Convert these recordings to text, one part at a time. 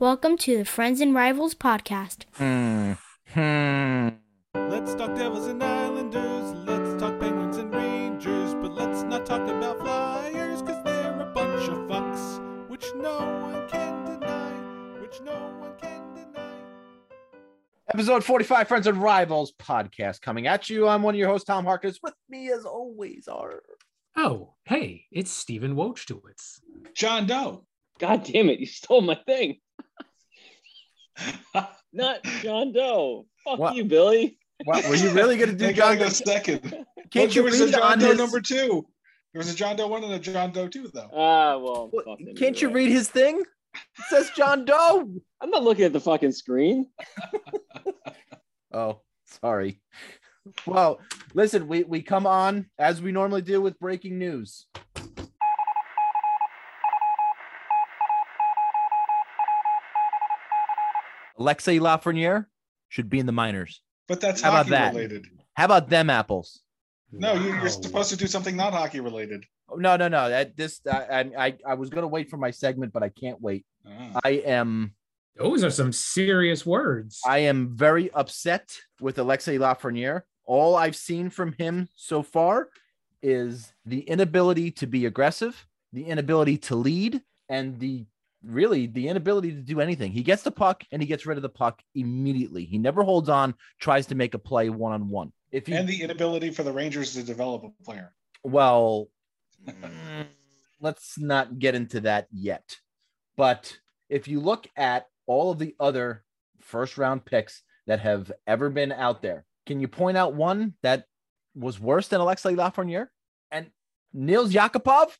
Welcome to the Friends and Rivals podcast. Hmm. Hmm. Let's talk Devils and Islanders. Let's talk Penguins and Rangers. But let's not talk about Flyers, cause they're a bunch of fucks. Which no one can deny. Which no one can deny. Episode 45, Friends and Rivals podcast coming at you. I'm one of your hosts, Tom Harkness. With me, as always, are Oh, hey, it's Stephen Wojtowitz. John Doe. God damn it, you stole my thing. Not John Doe. Fuck What? you, Billy. what were you really gonna do They John gotta go Doe? second. Can't But you read John Doe his number two? There was a John Doe one and a John Doe two, though. Ah, well, What- fuck it, Can't you either way. read his thing? It says John Doe. I'm not looking at the fucking screen. Oh, sorry. Well, listen, we, we come on as we normally do with breaking news. Alexei Lafreniere should be in the minors. But that's How about hockey that? related. How about them apples? No, you, Wow. you're supposed to do something not hockey related. Oh, No, no, no. That this I I I was gonna wait for my segment, but I can't wait. Ah. I am Those are some serious words. I am very upset with Alexei Lafreniere. All I've seen from him so far is the inability to be aggressive, the inability to lead, and the really the inability to do anything. He gets the puck and he gets rid of the puck immediately. He never holds on, tries to make a play one on one. If he And the inability for the Rangers to develop a player. well, mm, let's not get into that yet. But if you look at all of the other first round picks that have ever been out there, can you point out one that was worse than Alexei Lafreniere? And Nils Yakupov,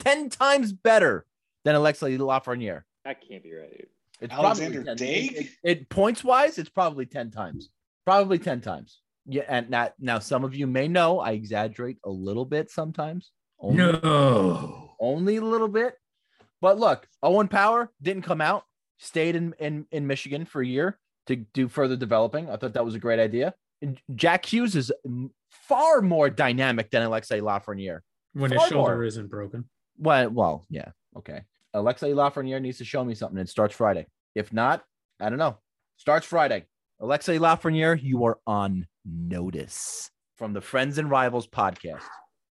10 times better than Alexei Lafreniere. That can't be right, dude. It's Alexander probably 10 Daigle? It, it- it- points wise, it's probably 10 times. Probably 10 times. Yeah, and now, now some of you may know I exaggerate a little bit sometimes. Only, no. only a little bit. But look, Owen Power didn't come out, stayed in, in, in Michigan for a year to do further developing. I thought that was a great idea. And Jack Hughes is far more dynamic than Alexei Lafreniere. When his shoulder more. isn't broken. Well, well, yeah, okay. Alexei Lafreniere needs to show me something. It starts Friday. If not, I don't know. Starts Friday. Alexei Lafreniere, you are on notice from the Friends and Rivals podcast.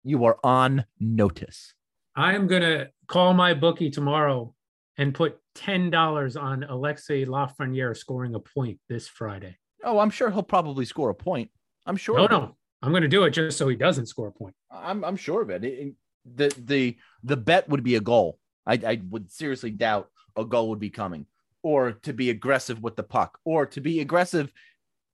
You are on notice. I'm gonna call my bookie tomorrow and put ten dollars on Alexei Lafreniere scoring a point this Friday. Oh, I'm sure he'll probably score a point. I'm sure. No, no, I'm gonna do it just so he doesn't score a point. I'm I'm sure of it. It- it- the the the bet would be a goal. I I would seriously doubt a goal would be coming, or to be aggressive with the puck, or to be aggressive.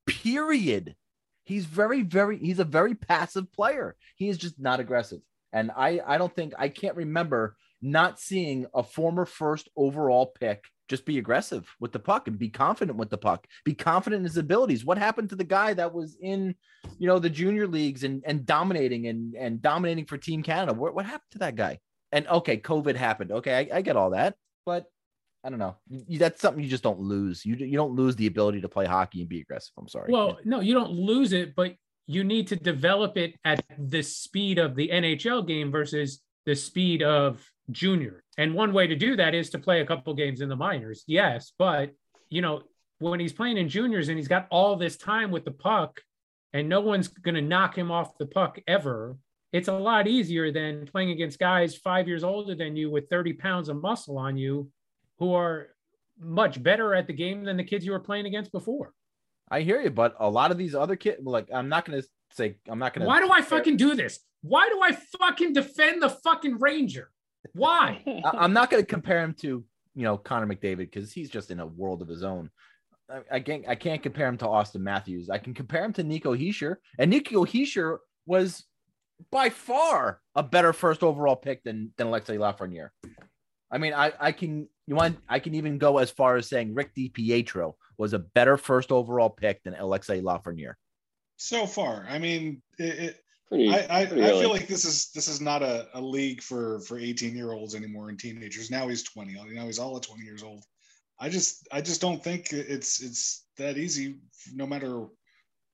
Period. He's very very he's a very passive player. He is just not aggressive, and I I don't think I can't remember not seeing a former first overall pick just be aggressive with the puck and be confident with the puck, be confident in his abilities. What happened to the guy that was in you know the junior leagues and and dominating and and dominating for Team Canada. What what happened to that guy? And okay, COVID happened. Okay, I, I get all that, but I don't know. You, that's something you just don't lose. You you don't lose the ability to play hockey and be aggressive. I'm sorry. Well, no, you don't lose it, but you need to develop it at the speed of the NHL game versus the speed of junior. And one way to do that is to play a couple games in the minors. Yes, but you know, when he's playing in juniors and he's got all this time with the puck and no one's going to knock him off the puck ever, it's a lot easier than playing against guys 5 years older than you with 30 pounds of muscle on you who are much better at the game than the kids you were playing against before. I hear you, but a lot of these other kids, like I'm not gonna say I'm not gonna. Why do I fucking do this? Why do I fucking defend the fucking Ranger? Why? I- I'm not going to compare him to you know Connor McDavid because he's just in a world of his own. I, I can't I can't compare him to Auston Matthews. I can compare him to Nico Hischier, and Nico Hischier was by far a better first overall pick than than Alexei Lafreniere. I mean, I I can you want I can even go as far as saying Rick DiPietro was a better first overall pick than Alexei Lafreniere. So far, I mean, it, it, Pretty, I, I, I pretty early. feel like this is this is not a, a league for for 18 year olds anymore and teenagers. Now he's 20. You know, he's all at 20 years old. I just I just don't think it's it's that easy. No matter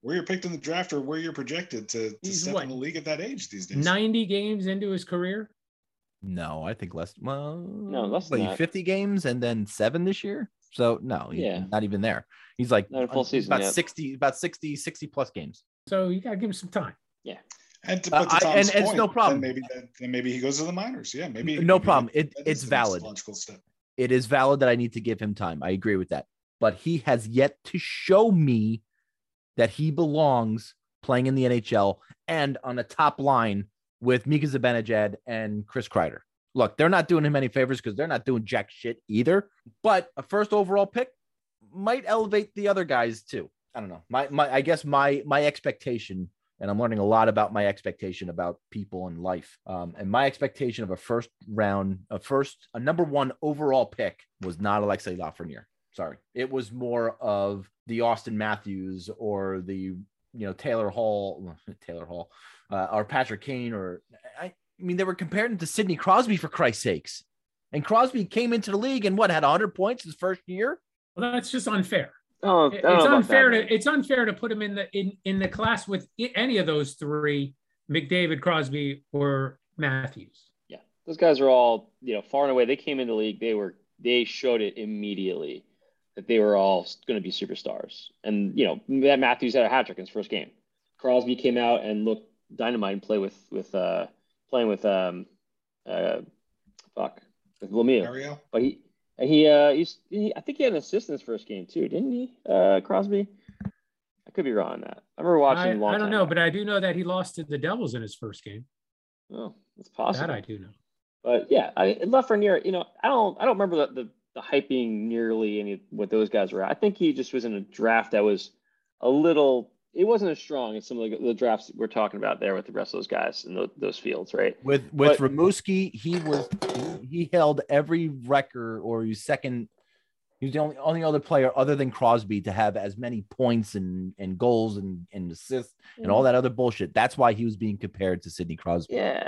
where you're picked in the draft or where you're projected to, to He's step what? in the league at that age these days. 90 games into his career. No, I think less. Well, No, less than wait, 50 games and then seven this year. So no, he's Yeah. not even there. He's like Not a full season about yet. 60, about 60, 60 plus games. So you got to give him some time. And to Uh, put to I- Tom's and it's no problem. Then maybe that, then maybe he goes to the minors. Yeah, maybe No maybe problem. It, that is it's valid. Logical step. It is valid that I need to give him time. I agree with that. But he has yet to show me that he belongs playing in the NHL and on a top line with Mika Zibanejad and Chris Kreider. Look, they're not doing him any favors because they're not doing jack shit either. But a first overall pick might elevate the other guys too. I don't know. My my I guess my my expectation, and I'm learning a lot about my expectation about people and life. Um, and my expectation of a first round, a first, a number one overall pick was not Alexei Lafreniere. Sorry, it was more of the Auston Matthews or the you know Taylor Hall, Taylor Hall, uh, or Patrick Kane, or I, I mean they were comparing him to Sidney Crosby for Christ's sakes. And Crosby came into the league and what had 100 points his first year. Well, that's just unfair. Oh, It's unfair to it's unfair to put him in the in in the class with any of those three, McDavid, Crosby, or Matthews. Yeah, those guys are all you know far and away. They came into the league. They were they showed it immediately that they were all going to be superstars. And you know that Matthews had a hat trick in his first game. Crosby came out and looked dynamite and play with with uh playing with um uh fuck with Lemieux. Mario. But he he uh he's, he I think he had an assist in his first game too, didn't he? Uh Crosby. I could be wrong on that. I remember watching I, long I don't time know, back. but I do know that he lost to the Devils in his first game. oh, it's possible. That I do know. But yeah, I Lafreniere, you know, I don't I don't remember the, the the hype being nearly any what those guys were. I think he just was in a draft that was a little it wasn't as strong as some of the, the drafts we're talking about there with the rest of those guys in those, those fields, right? With with But- Rimouski, he was he held every record or he was second. He was the only only other player other than Crosby to have as many points and, and goals and, and assists and all mm-hmm. that other bullshit. That's why he was being compared to Sidney Crosby. Yeah,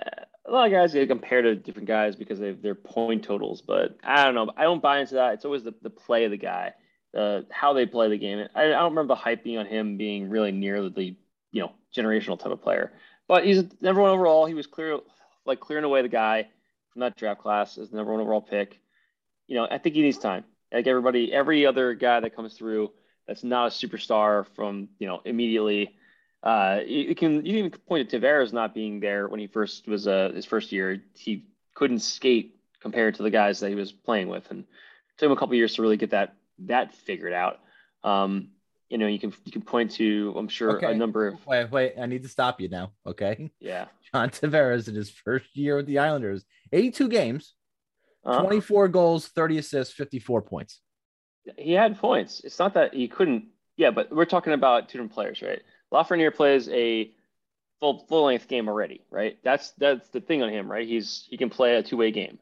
a lot of guys get compared to different guys because they their point totals, but I don't know. I don't buy into that. It's always the, the play of the guy, uh, how they play the game. I, I don't remember the hype being on him being really near the you know generational type of player. But he's number one overall. He was clear like clearing away the guy from that draft class as the number one overall pick. You know, I think he needs time. Like everybody, every other guy that comes through that's not a superstar from you know immediately. Uh, you can you can even point to Tavares not being there when he first was uh his first year. He couldn't skate compared to the guys that he was playing with, and it took him a couple years to really get that that figured out. Um, you know, you can you can point to I'm sure Okay. a number of Wait, wait, I need to stop you now. Okay. yeah. John Tavares in his first year with the Islanders, 82 games, Uh, 24 goals, 30 assists, 54 points. he had points. It's not that he couldn't. Yeah, but we're talking about two different players, right? Lafreniere plays a full full length game already, right? That's that's the thing on him, right? He's he can play a two way game.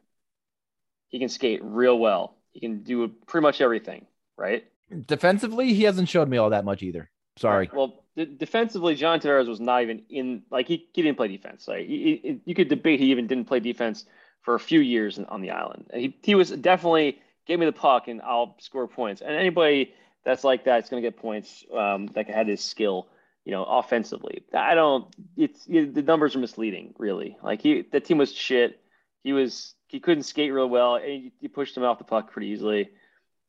He can skate real well. He can do pretty much everything, right? Defensively, he hasn't showed me all that much either. Sorry. Well, d- defensively, John Tavares was not even in. Like he, he didn't play defense. Like he, he- you could debate he even didn't play defense for a few years on the island. And he he was definitely give me the puck and I'll score points. And anybody that's like that is going to get points. Um, that had his skill, you know, offensively. I don't. It's it, the numbers are misleading, really. Like he, the team was shit. He was he couldn't skate real well, and you, you pushed him off the puck pretty easily.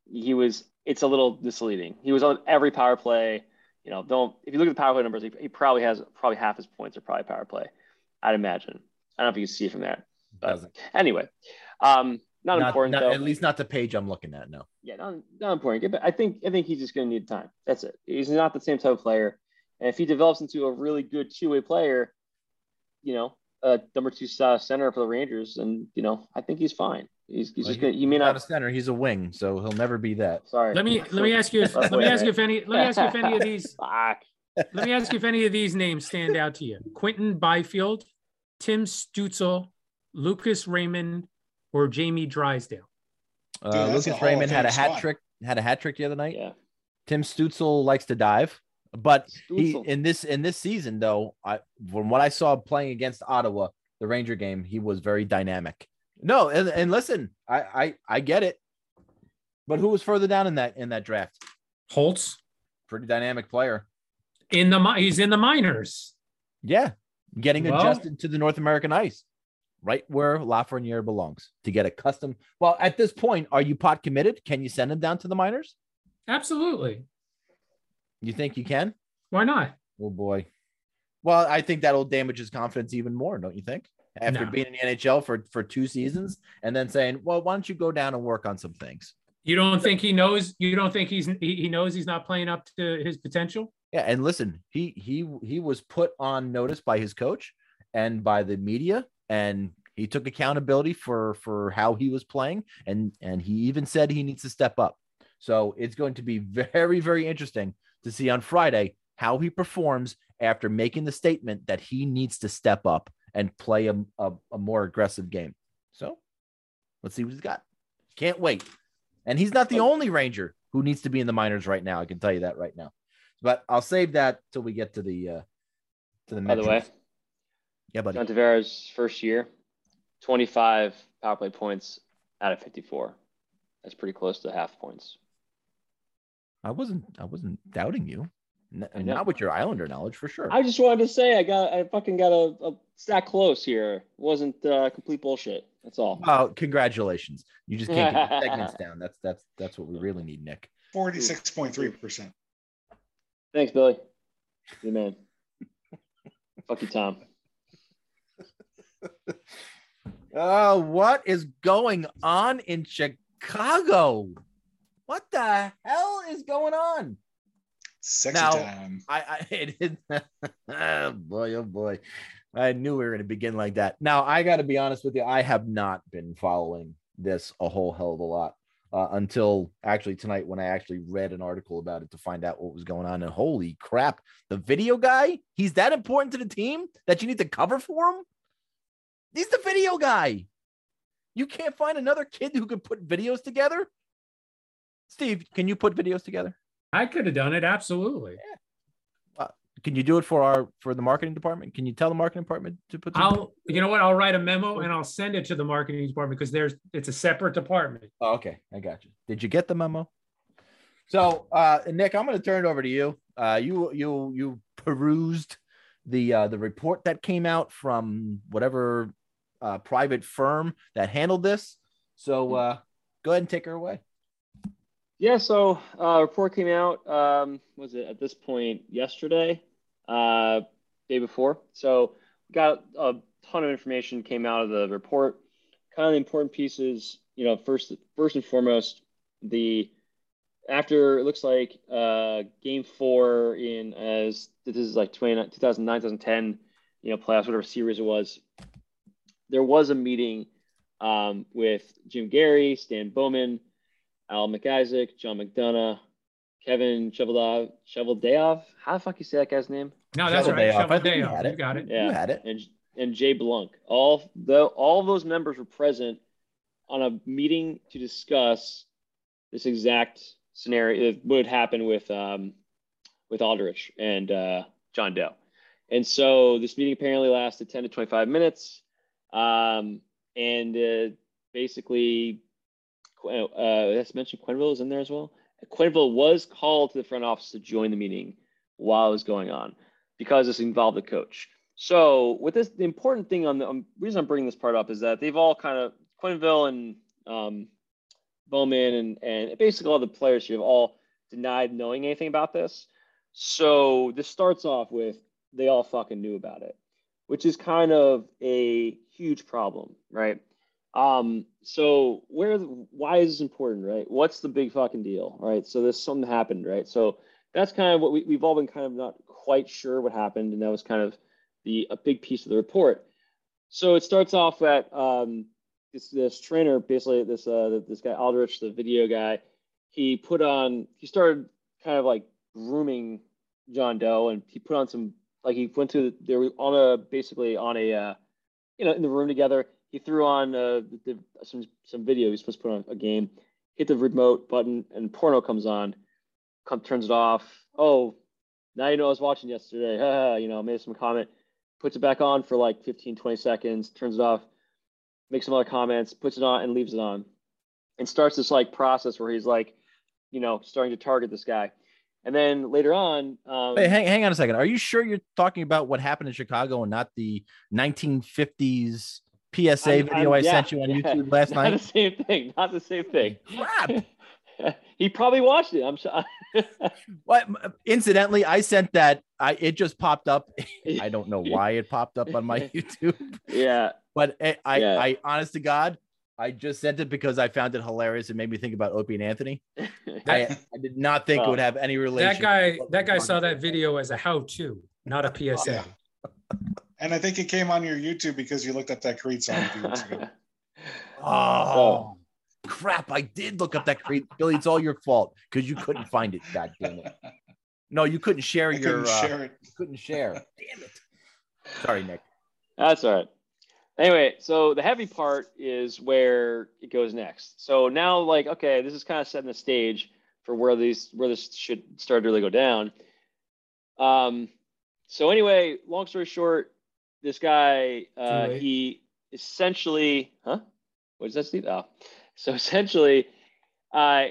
He was. It's a little misleading. He was on every power play. You know, don't if you look at the power play numbers, he, he probably has probably half his points are probably power play. I'd imagine. I don't know if you can see from there. But anyway, um, not, Not- important not- at least not the page I'm looking at. No. Yeah, not, not important. But I think I think he's just going to need time. That's it. He's not the same type of player. And if he develops into a really good two-way player, you know, uh, number two uh, center for the Rangers, and you know, I think he's fine. He's, he's Well, just going. He may He's not a center. He's a wing, so he'll never be that. Sorry. Let me let me ask you if, let me ask you if any let me ask you if any of these Fuck. let me ask you if any of these names stand out to you. Quinton Byfield, Tim Stützle, Lucas Raymond, or Jamie Drysdale. Uh, Dude, that's a Lucas Raymond had a hat squad. trick. Had a hat trick the other night. Yeah. Tim Stützle likes to dive, but he in this in this season though, I from what I saw playing against Ottawa, the Ranger game, he was very dynamic. No, and, and listen, I, I I get it, but who was further down in that in that draft? Holtz Pretty dynamic player. in the he's in the minors. Yeah, getting Well- adjusted to the North American ice. right where Lafreniere belongs to get a custom. Well, at this point, are you pot committed? Can you send him down to the minors? Absolutely. You think you can? Why not? Oh boy. Well, I think that'll damage his confidence even more, don't you think? After No. being in the NHL for for two seasons and then saying, "Well, why don't you go down and work on some things?" You don't think he knows? You don't think he's he, he knows he's not playing up to his potential? Yeah, and listen, he he he was put on notice by his coach and by the media, and he took accountability for for how he was playing, and and he even said he needs to step up. So it's going to be very very interesting to see on Friday how he performs after making the statement that he needs to step up and play a, a, a more aggressive game. So let's see what he's got. Can't wait. And he's not the only Ranger who needs to be in the minors right now. I can tell you that right now. But I'll save that till we get to the uh to the By the way. Yeah, buddy. John Tavares' first year, 25 power play points out of 54. That's pretty close to half points. I wasn't I wasn't doubting you. N- I know. not with your Islander knowledge for sure. I just wanted to say I got I fucking got a, a stat close here. Wasn't uh, complete bullshit. That's all. Well, congratulations. You just can't get the segments down. That's that's that's what we really need, Nick. Forty-six point three percent. Thanks, Billy. You man. Fuck you, Tom. Oh, what is going on in Chicago? What the hell is going on? Sexy Now- time. I, I it oh boy, oh boy. I knew we were going to begin like that. Now, I got to be honest with you. I have not been following this a whole hell of a lot uh, until actually tonight when I actually read an article about it to find out what was going on. And holy crap, the video guy, he's that important to the team that you need to cover for him? He's the video guy. You can't find another kid who could put videos together? Steve, can you put videos together? I could have done it. Absolutely. Yeah. Can you do it for our for the marketing department? Can you tell the marketing department to put? I'll. You know what? I'll write a memo and I'll send it to the marketing department because there's it's a separate department. Oh, okay, I got you. Did you get the memo? So, uh, Nick, I'm going to turn it over to you. Uh, you you you perused the uh, the report that came out from whatever uh, private firm that handled this. So, uh, go ahead and take her away. Yeah, so uh, report came out. Um, was it at this point yesterday, uh, day before? So got a ton of information came out of the report. Kind of the important pieces, you know, first first and foremost, the after it looks like uh, game four in as this is like 20, 2009 2010 you know playoffs whatever series it was there was a meeting um, with jim gary stan bowman Al MacIsaac, John McDonough, Kevin Cheveldav, Cheveldav. How the fuck you say that guy's name? No, that's Shovel right. day off. I Shovel you off. had You it. got it. Yeah, You had it. And and Jay Blunk. All the all of those members were present on a meeting to discuss this exact scenario. that would happen with um, with Aldrich and uh, John Doe. And so this meeting apparently lasted 10 to 25 minutes. Um, and uh, basically, Qu- uh, let's mention Quenneville is in there as well. Quenneville was called to the front office to join the meeting while it was going on because this involved the coach. So, with this, the important thing on the um, reason I'm bringing this part up is that they've all kind of Quenneville and um, Bowman and and basically all the players here have all denied knowing anything about this. So this starts off with they all fucking knew about it, which is kind of a huge problem, right? Um, so where, why is this important, right? What's the big fucking deal, right? So this something happened, right? So that's kind of what we, we've all been kind of not quite sure what happened, and that was kind of the a big piece of the report. So it starts off at um, this this trainer, basically this uh, this guy Aldrich, the video guy. He put on, he started kind of like grooming John Doe, and he put on some like he went to they were on a basically on a uh, you know in the room together. He threw on uh, the, some some video. He's supposed to put on a game. Hit the remote button, and porno comes on. Come, turns it off. Oh, now you know I was watching yesterday. you know, made some comment. Puts it back on for like 15, 20 seconds. Turns it off. Makes some other comments. Puts it on and leaves it on. And starts this like process where he's like, you know, starting to target this guy. And then later on, um, Hey, hang, hang on a second. Are you sure you're talking about what happened in Chicago and not the 1950s PSA I'm- video I'm- I yeah, sent you on yeah. YouTube last Not night? the same thing. Not the same thing. Crap. he probably watched it. I'm sure. What? Incidentally, I sent that. I it just popped up. I don't know why it popped up on my YouTube, yeah. but I, I, Yeah. I, honest to God, I just sent it because I found it hilarious. It made me think about Opie and Anthony. I, I did not think it would oh. have any relation. That guy, that guy saw that video as a how-to, not a PSA. Yeah. And I think it came on your YouTube because you looked up that Creed song a few weeks ago. Oh, crap! I did look up that Creed. Billy, it's all your fault because you couldn't find it. God damn it! No, you couldn't share I your. couldn't uh, share it. you couldn't share. Damn it! Sorry, Nick. That's all right. Anyway, so the heavy part is where it goes next. So now, like, okay, this is kind of setting the stage for where these where this should start to really go down. Um, so anyway, long story short, this guy uh, he essentially, huh? What is that, Steve? Oh, so essentially, uh,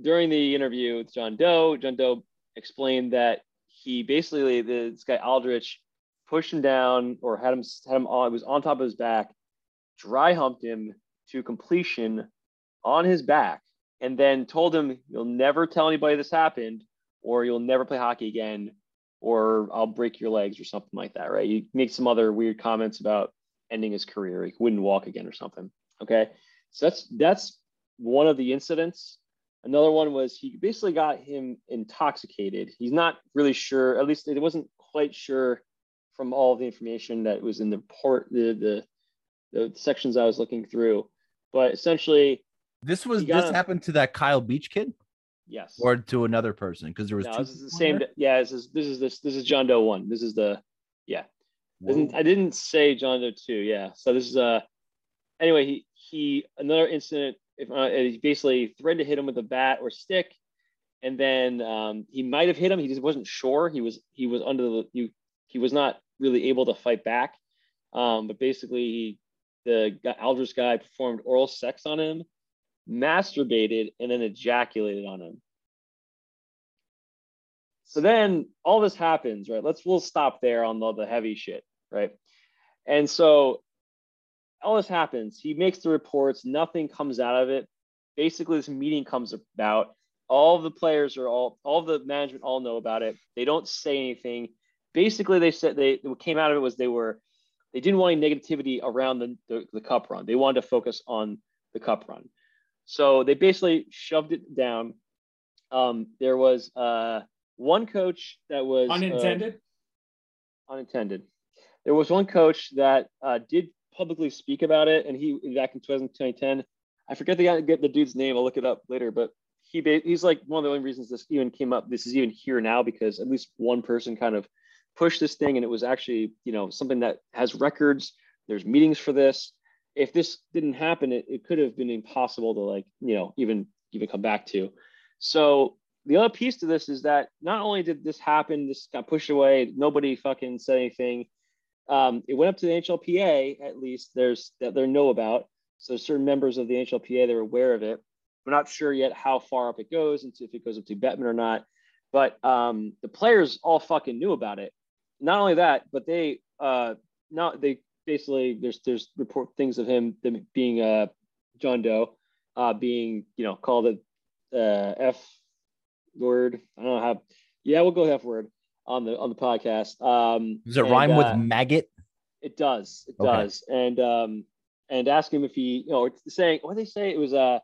during the interview with John Doe, John Doe explained that he basically this guy Aldrich pushed him down or had him had him on. Was on top of his back, dry humped him to completion on his back, and then told him, "You'll never tell anybody this happened, or you'll never play hockey again, or I'll break your legs or something like that." Right? He makes some other weird comments about ending his career. He wouldn't walk again or something. Okay, so that's that's one of the incidents. Another one was he basically got him intoxicated. He's not really sure, at least it wasn't quite sure from all the information that was in the report, the the, the sections I was looking through. But essentially, This was You this happened to that Kyle Beach kid yes. or to another person because there was no, two. this is the same. there? Yeah, this is this is this this is John Doe one. This is the yeah. Didn't- I didn't say John Doe two. Yeah. So this is uh anyway he he another incident. If uh, he basically threatened to hit him with a bat or stick, and then um, he might have hit him. He just wasn't sure. He was he was under the you he was not really able to fight back. Um, but basically he the Aldrich guy performed oral sex on him, masturbated, and then ejaculated on him. So then all this happens, right? Let's we'll stop there on the, the heavy shit, right? And so all this happens. He makes the reports, nothing comes out of it. Basically, this meeting comes about. All the players are all all the management all know about it. They don't say anything. Basically, they said they what came out of it was they were they didn't want any negativity around the, the, the cup run. They wanted to focus on the cup run. So they basically shoved it down. Um, there was uh, one coach that was uh, Unintended. unintended. There was one coach that uh, did publicly speak about it, and he back in 2010. I forget the guy, get the dude's name. I'll look it up later, but he he's like one of the only reasons this even came up. This is even here now because at least one person kind of pushed this thing, and it was actually you know something that has records. There's meetings for this. If this didn't happen, it, it could have been impossible to like you know even even come back to. So the other piece to this is that not only did this happen, this got pushed away, nobody fucking said anything. Um, it went up to the NHLPA, at least there's that they know about. So certain members of the NHLPA, they're aware of it. We're not sure yet how far up it goes and if it goes up to Bettman or not. But um, the players all fucking knew about it. Not only that, but they uh, not they basically there's there's report things of him them being uh, John Doe uh, being you know called a uh, F word. I don't know how. Yeah, we'll go F word on the on the podcast. Um, Does it and, rhyme uh, with maggot? It does. It Okay. does. And um, and ask him if he, you know, saying what they say? It was uh,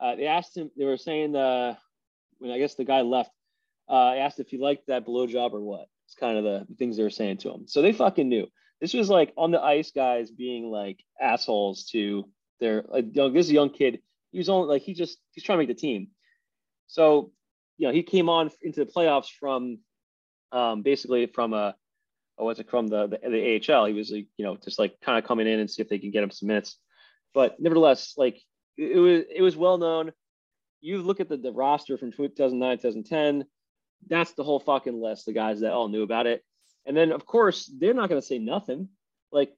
uh, they asked him. They were saying uh, when I guess the guy left. Uh, asked if he liked that blowjob or what. It's kind of the things they were saying to him. So they fucking knew. This was like on the ice guys being like assholes to their like, you know, this young kid. He was only like he just he's trying to make the team. So you know he came on into the playoffs from um, basically from a oh, what's it from the, the the AHL. He was like, you know just like kind of coming in and see if they can get him some minutes. But nevertheless, like it, it was it was well known. You look at the, the roster from 2009 2010. That's the whole fucking list. The guys that all knew about it, and then of course they're not going to say nothing. Like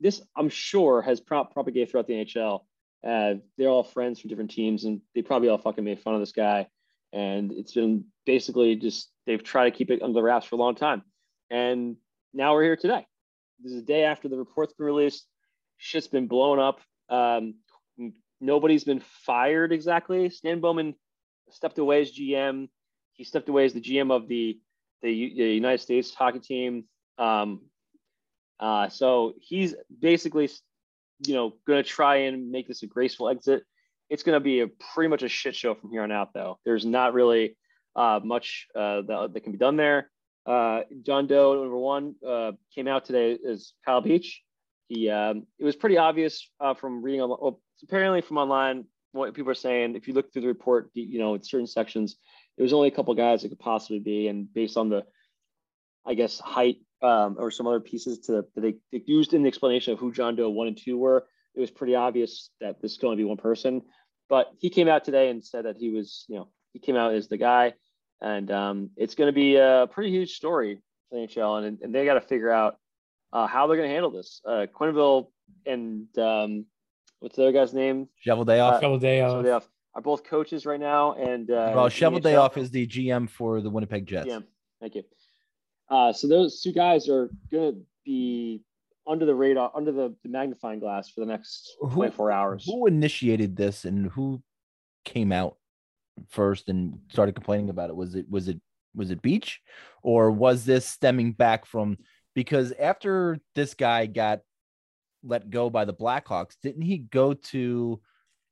this, I'm sure has prop propagated throughout the NHL. Uh, they're all friends from different teams, and they probably all fucking made fun of this guy. And it's been basically just they've tried to keep it under wraps for a long time. And now we're here today. This is the day after the report's been released, shit's been blown up. Um, nobody's been fired exactly. Stan Bowman stepped away as GM. He stepped away as the GM of the the, the United States hockey team. Um, uh, so he's basically, you know, going to try and make this a graceful exit. It's going to be a pretty much a shit show from here on out, though. There's not really uh, much uh, that, that can be done there. Uh, John Doe, number one, uh, came out today as Kyle Beach. He, um, it was pretty obvious uh, from reading well, apparently from online, what people are saying. If you look through the report, you know, in certain sections, it was only a couple guys it could possibly be, and based on the, I guess, height um, or some other pieces to that they, they, used in the explanation of who John Doe one and two were, it was pretty obvious that this is going to be one person. But he came out today and said that he was, you know, he came out as the guy, and um, it's going to be a pretty huge story for the NHL, and, and they got to figure out uh, how they're going to handle this. Uh, Quenneville and um, what's the other guy's name? Cheveldayoff. Uh. Are both coaches right now, and uh, well, in the Cheveldayoff NHL. is the GM for the Winnipeg Jets. Yeah, thank you. Uh, so those two guys are going to be under the radar, under the, the magnifying glass for the next Who- 24 hours. Who initiated this and who came out first and started complaining about it? Was it was it was it Beach or was this stemming back from because after this guy got let go by the Blackhawks, didn't he go to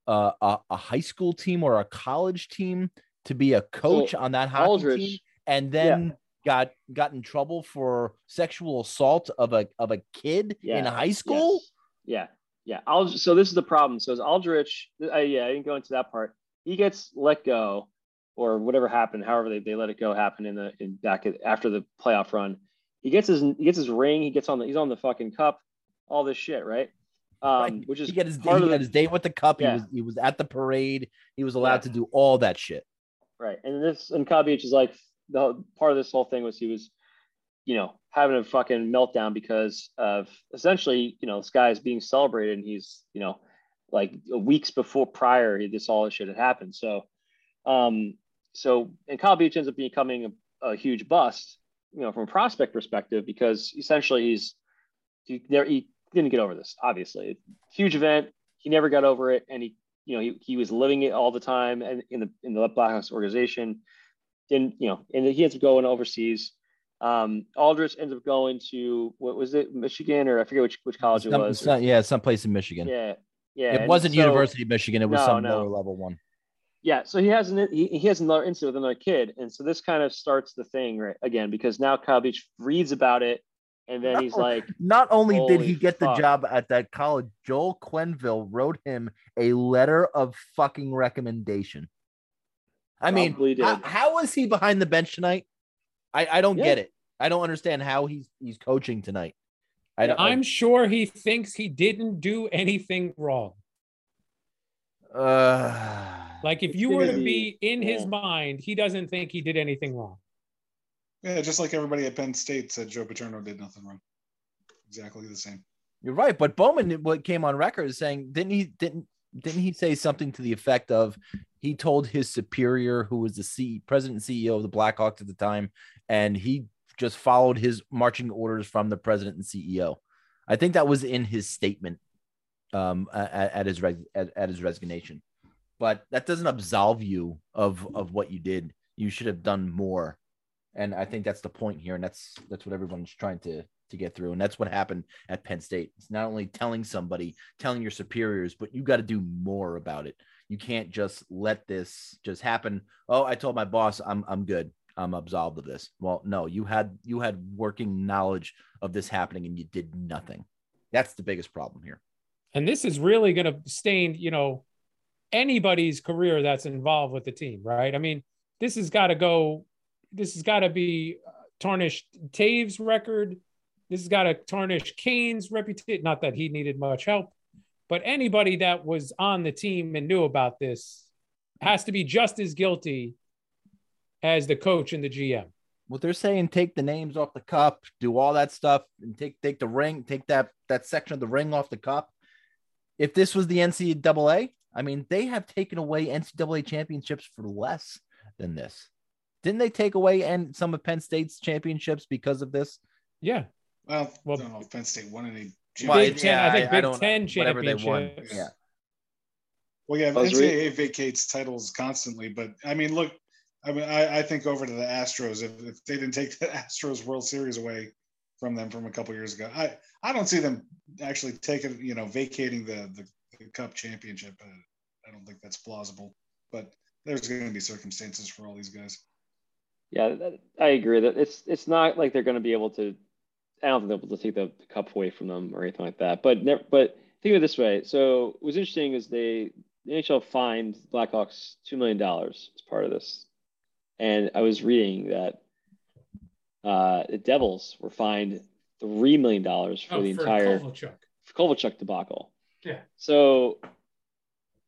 uh, a, a high school team or a college team to be a coach on that hockey Aldrich, team and then got got in trouble for sexual assault of a of a kid in high school? Yes. Yeah, yeah. So this is the problem. So as Aldrich, uh, yeah, I didn't go into that part. He gets let go, or whatever happened, however they, they let it go happen in the in back at, after the playoff run. He gets his he gets his ring. He gets on the he's on the fucking cup. All this shit, right? Um, Right. which is he got his part he of got the- his date with the cup. Yeah. He was he was at the parade. He was allowed Yeah. to do all that shit. Right. And this and Kyle is like the part of this whole thing was he was, you know, having a fucking meltdown because of essentially, you know, this guy is being celebrated and he's, you know, like weeks before prior this all this shit had happened. So um so and Kyle Beach ends up becoming a, a huge bust, you know, from a prospect perspective, because essentially he's he there he didn't get over this, obviously. Huge event. He never got over it and he you know, he, he was living it all the time and in the in the Blackhawks organization. Didn't you know? And he ends up going overseas. Um, Aldrich ends up going to what was it, Michigan or I forget which which college it Some- was. some- yeah, someplace in Michigan. yeah, yeah. it wasn't so- University of Michigan. It was No, some no. lower level one. Yeah, so he has an he, he has another incident with another kid, and so this kind of starts the thing right again because now Kyle Beach reads about it, and then he's No. like, Not only did he get the job at that college, Joel Quenneville wrote him a letter of fucking recommendation. I mean, Probably did. how, how is he behind the bench tonight? I, I don't Yeah. get it. I don't understand how he's he's coaching tonight. I don't. I'm sure he thinks he didn't do anything wrong. uh, Like if you were gonna be- be in his mind, he doesn't think he did anything wrong. Yeah, just like everybody at Penn State said Joe Paterno did nothing wrong. Exactly the same. You're right, but Bowman what came on record is saying didn't he didn't didn't he say something to the effect of he told his superior who was the C, president and CEO of the Blackhawks at the time and he just followed his marching orders from the president and CEO. I think that was in his statement um at, at his reg, at, at his resignation. But that doesn't absolve you of of what you did. You should have done more. And I think that's the point here and that's that's what everyone's trying to to get through and that's what happened at Penn State. It's not only telling somebody, telling your superiors, but you got to do more about it. You can't just let this just happen. Oh, I told my boss I'm I'm good. I'm absolved of this. Well, no, you had you had working knowledge of this happening and you did nothing. That's the biggest problem here. And this is really going to stain, you know, anybody's career that's involved with the team, right? I mean, this has got to go. This has got to be uh, tarnished Toews' record. This has got to tarnish Kane's reputation. Not that he needed much help, but anybody that was on the team and knew about this has to be just as guilty as the coach and the GM. What they're saying, take the names off the cup, do all that stuff, and take take the ring, take that that section of the ring off the cup. If this was the NCAA, I mean, they have taken away NCAA championships for less than this. Didn't they take away and some of Penn State's championships because of this? Yeah. Well, Well- I don't know if Penn State won any Well, Big Ten, yeah, I think I Big don't- Ten whatever they won. championships. Yeah. Well, yeah, I was NCAA vacates titles constantly, but I mean, look, I mean, I, I think over to the Astros. If, if they didn't take the Astros World Series away from them from a couple years ago, I I don't see them actually taking, you know, vacating the the, the Cup championship. Uh, I don't think that's plausible, but there's going to be circumstances for all these guys. Yeah, that, I agree that it's it's not like they're going to be able to. I don't think they'll be able to take the, the cup away from them or anything like that. But never, but think of it this way. So what's interesting is they the NHL fined Blackhawks two million dollars as part of this, and I was reading that uh, the Devils were fined three million dollars for Oh, the for entire Kovalchuk. Kovalchuk debacle. Yeah. So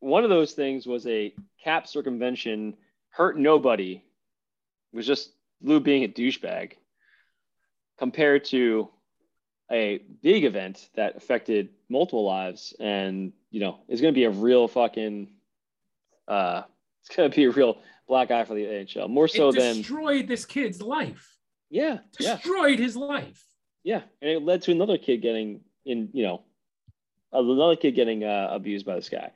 one of those things was a cap circumvention, hurt nobody. It was just Lou being a douchebag compared to a big event that affected multiple lives and you know is going to be a real fucking uh it's going to be a real black eye for the NHL more so it than destroyed this kid's life. yeah yeah Destroyed his life. yeah and it led to another kid getting in you know another kid getting uh, abused by this guy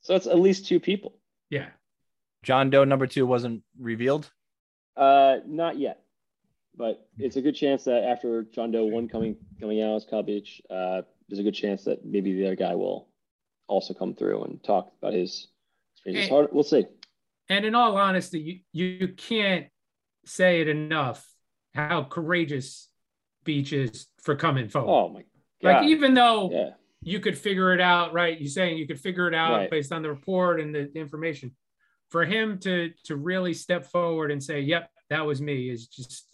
so that's at least two people Yeah. John Doe number two wasn't revealed. Uh, not yet, but it's a good chance that after John Doe one coming coming out as Kyle Beach, uh, there's a good chance that maybe the other guy will also come through and talk about his experience. It's Hey. hard. We'll see. And in all honesty, you, you can't say it enough how courageous Beach is for coming forward. Oh my god! like even though yeah, you could figure it out, right? You're saying you could figure it out Right. based on the report and the, the information. For him to to really step forward and say, "Yep, that was me," is just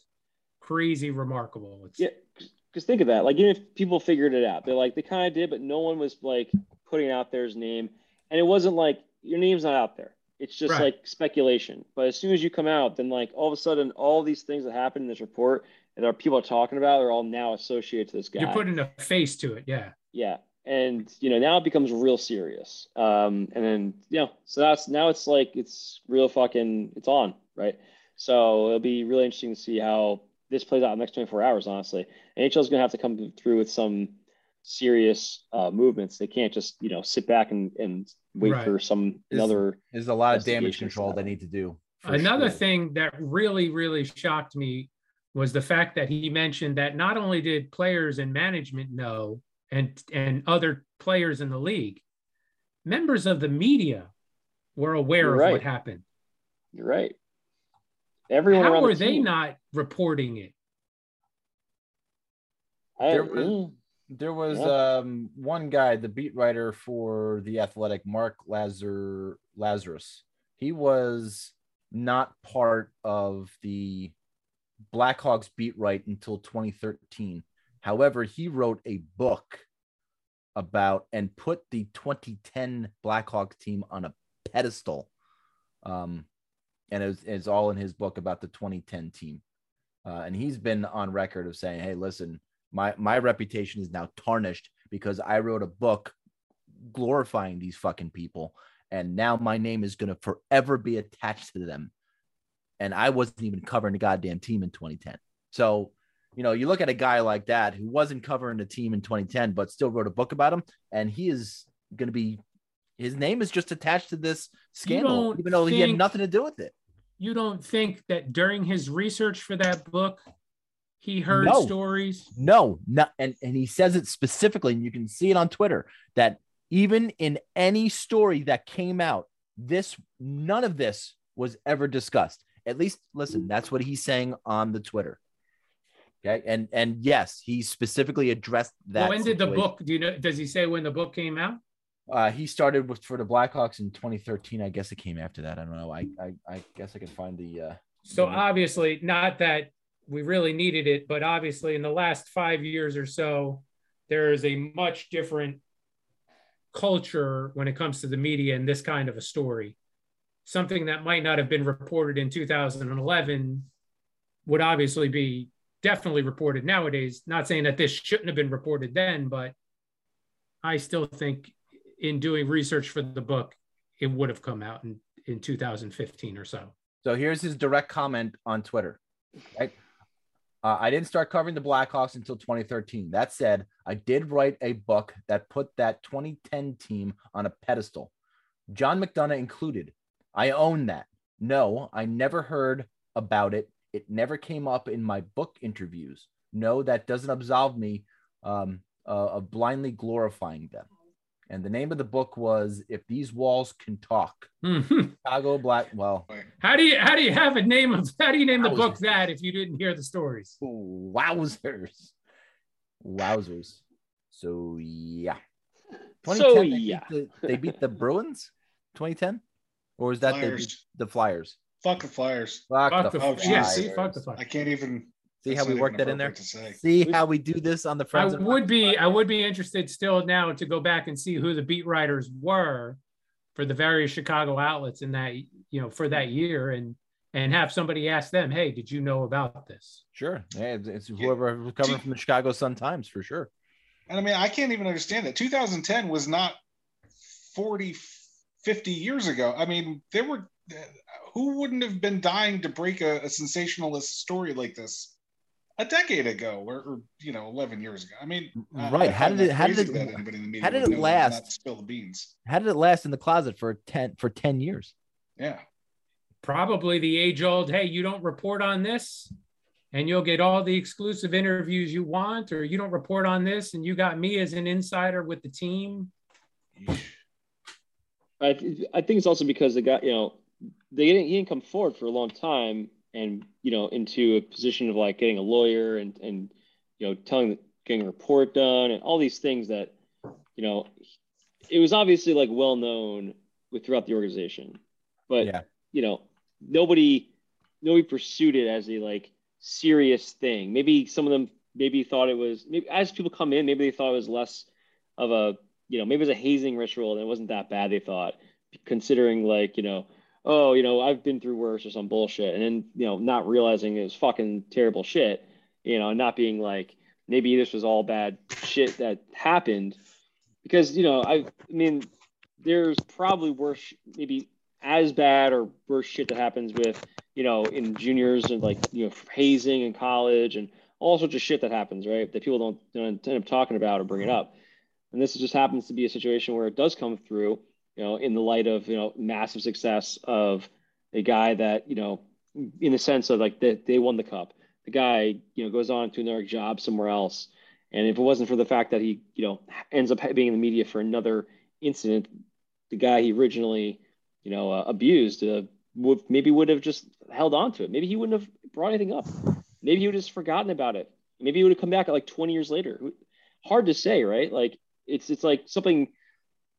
crazy remarkable. It's, yeah. Because think of that. Like even if people figured it out, they're like they kind of did, but no one was like putting out their name, and it wasn't like your name's not out there. It's just Right. like speculation. But as soon as you come out, then like all of a sudden, all these things that happened in this report and our people are talking about are all now associated to this guy. You're putting a face to it. Yeah. yeah and you know now it becomes real serious um and then you know so that's now it's like it's real fucking it's on right so it'll be really interesting to see how this plays out in the next 24 hours honestly nhl is going to have to come through with some serious uh movements they can't just you know sit back and and wait Right. for some Is- another There's a lot of damage Investigations control they need to do. Another sure. thing that really, really shocked me was the fact that he mentioned that not only did players and management know, and and other players in the league, members of the media were aware You're of right. what happened. you're right everyone How around are the they team. not reporting it? I, There was- mm, There was Yeah. um one guy, the beat writer for the Athletic, Mark Lazar Lazerus. He was not part of the Blackhawks beat right until 2013. However, he wrote a book about and put the 2010 Blackhawks team on a pedestal. Um, and it's, it's all in his book about the 2010 team. Uh, and he's been on record of saying, "Hey, listen, my my reputation is now tarnished because I wrote a book glorifying these fucking people, and now my name is going to forever be attached to them." And I wasn't even covering the goddamn team in 2010. So, you know, you look at a guy like that who wasn't covering the team in 2010, but still wrote a book about him, and he is going to be. His name is just attached to this scandal, even though he had nothing to do with it. You don't think that during his research for that book, he heard No. stories? No, not and and he says it specifically, and you can see it on Twitter that even in any story that came out, this none of this was ever discussed. At least, listen, that's what he's saying on the Twitter. Okay, and and yes, he specifically addressed that. when did the book? Do you know? Does he say when the book came out? Uh, he started with for the Blackhawks in 2013. I guess it came after that. I don't know. I I, I guess I can find the. uh So Mhm. obviously, not that we really needed it, but obviously, in the last five years or so, there is a much different culture when it comes to the media and this kind of a story. Something that might not have been reported in 2011 would obviously be definitely reported nowadays. Not saying that this shouldn't have been reported then, but I still think in doing research for the book, it would have come out in, in 2015 or so. So here's his direct comment on Twitter. Right? Uh, I didn't start covering the Blackhawks until 2013. That said, I did write a book that put that 2010 team on a pedestal. John McDonough included. I own that. No, I never heard about it. It never came up in my book interviews. No, that doesn't absolve me um, uh, of blindly glorifying them. And the name of the book was "If These Walls Can Talk." Mhm. Chicago Black. Well, How do you how do you have a name of how do you name the book that if you didn't hear the stories? wowzers, wowzers. So yeah. So, 2010, they beat yeah. the- they beat the Bruins. 2010, or was that they beat the Flyers? Fuck the Flyers. Fuck, Fuck the, the, Oh, yeah, Flyers. see, fuck the Flyers. I can't even. See how we work that in there. appropriate To say. See how we do this on the I Friends. and would be I would be interested still now to go back and see who the beat writers were for the various Chicago outlets in that you know for that year and and have somebody ask them, hey, did you know about this? Sure. Yeah, it's, it's whoever was covering from the Chicago Sun Times for sure. And I mean, I can't even understand that. 2010 was not 40, 50 years ago. I mean, there were who wouldn't have been dying to break a, a sensationalist story like this a decade ago, or, or you know, 11 years ago. I mean, Right. I How find did it- how did it- that anybody in the media how did it know and not last? Spill the beans. How did it last in the closet for 10 for 10 years? Yeah. Probably the age old, hey, you don't report on this and you'll get all the exclusive interviews you want, or you don't report on this and you got me as an insider with the team. I, I think it's also because the guy, you know, they didn't, he didn't come forward for a long time and, you know, into a position of like getting a lawyer and, and, you know, telling, getting a report done and all these things that, you know, it was obviously like well known with throughout the organization, but, Yeah. you know, nobody, nobody pursued it as a like serious thing. Maybe some of them maybe thought it was, maybe as people come in, maybe they thought it was less of a, you know, maybe it was a hazing ritual and it wasn't that bad, they thought, considering like, you know, oh, you know, I've been through worse or some bullshit. And then, you know, not realizing it was fucking terrible shit, you know, and not being like, maybe this was all bad shit that happened. Because, you know, I, I mean, there's probably worse, maybe as bad or worse shit that happens with, you know, in juniors and like, you know, hazing in college and all sorts of shit that happens, right? That people don't, don't end up talking about or bring it up. And this just happens to be a situation where it does come through, you know, in the light of, you know, massive success of a guy that, you know, in the sense of like that they won the cup. The guy, you know, goes on to another job somewhere else. And if it wasn't for the fact that he, you know, ends up being in the media for another incident, the guy he originally, you know, uh, abused, uh, would maybe would have just held on to it. Maybe he wouldn't have brought anything up. Maybe he would have just forgotten about it. Maybe he would have come back like 20 years later. Hard to say, right? Like it's it's like something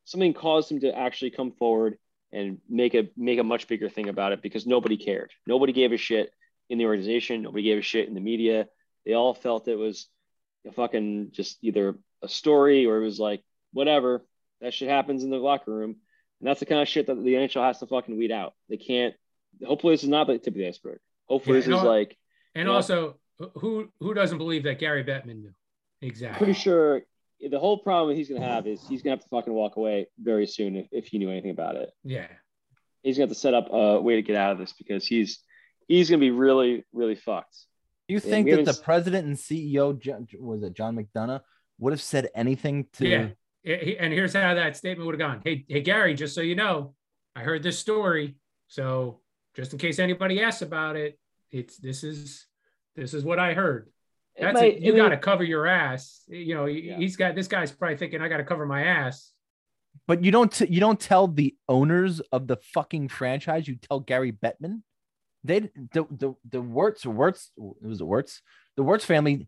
something caused him to actually come forward and make a make a much bigger thing about it because nobody cared. Nobody gave a shit in the organization. Nobody gave a shit in the media. They all felt it was a fucking just either a story or it was like whatever. That shit happens in the locker room, and that's the kind of shit that the NHL has to fucking weed out. They can't. Hopefully, this is not the tip of the iceberg. Hopefully, Yeah, this is like And Yeah. also, who who doesn't believe that Gary Bettman knew? Exactly. pretty sure the whole problem he's gonna have is he's gonna have to fucking walk away very soon if, if he knew anything about it. Yeah. He's gonna have to set up a way to get out of this because he's he's gonna be really really fucked. Do you Yeah, think that the president and CEO, was it John McDonough, would have said anything to? Yeah. Yeah, And here's how that statement would have gone. Hey, hey, Gary, just so you know, I heard this story. So just in case anybody asks about it, it's this is this is what I heard. It That's might- it. You got to cover your ass. You know, he- Yeah. he's got this guy's probably thinking I got to cover my ass. But you don't. T- you don't tell the owners of the fucking franchise. You tell Gary Bettman. They the the the Wirtz Wirtz it was the Wirtz. The Wirtz family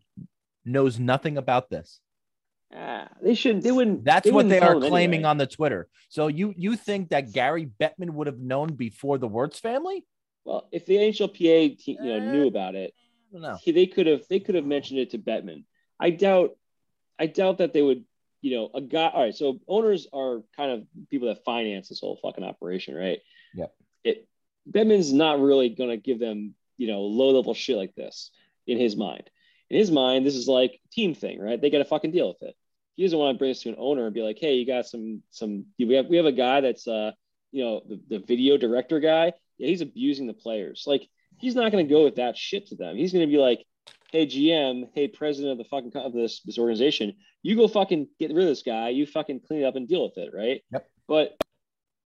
knows nothing about this. ah, they should they wouldn't. That's they what wouldn't they are claiming anyway. on the Twitter. So you you think that Gary Bettman would have known before the Wirtz family? Well, if the NHLPA te- you know Eh. knew about it, I don't know. he, they could have they could have mentioned it to Bettman. I doubt I doubt that they would. You know, a guy. All right, so owners are kind of people that finance this whole fucking operation, right? Yeah. It Bettman's not really going to give them you know low level shit like this in his mind. In his mind, this is like team thing, right? They got to fucking deal with it. He doesn't want to bring this to an owner and be like, "Hey, you got some some we have we have a guy that's uh you know the, the video director guy. Yeah, he's abusing the players. Like he's not going to go with that shit to them. He's going to be like, hey GM, hey president of the fucking of this this organization, you go fucking get rid of this guy. You fucking clean it up and deal with it, right? Yep. But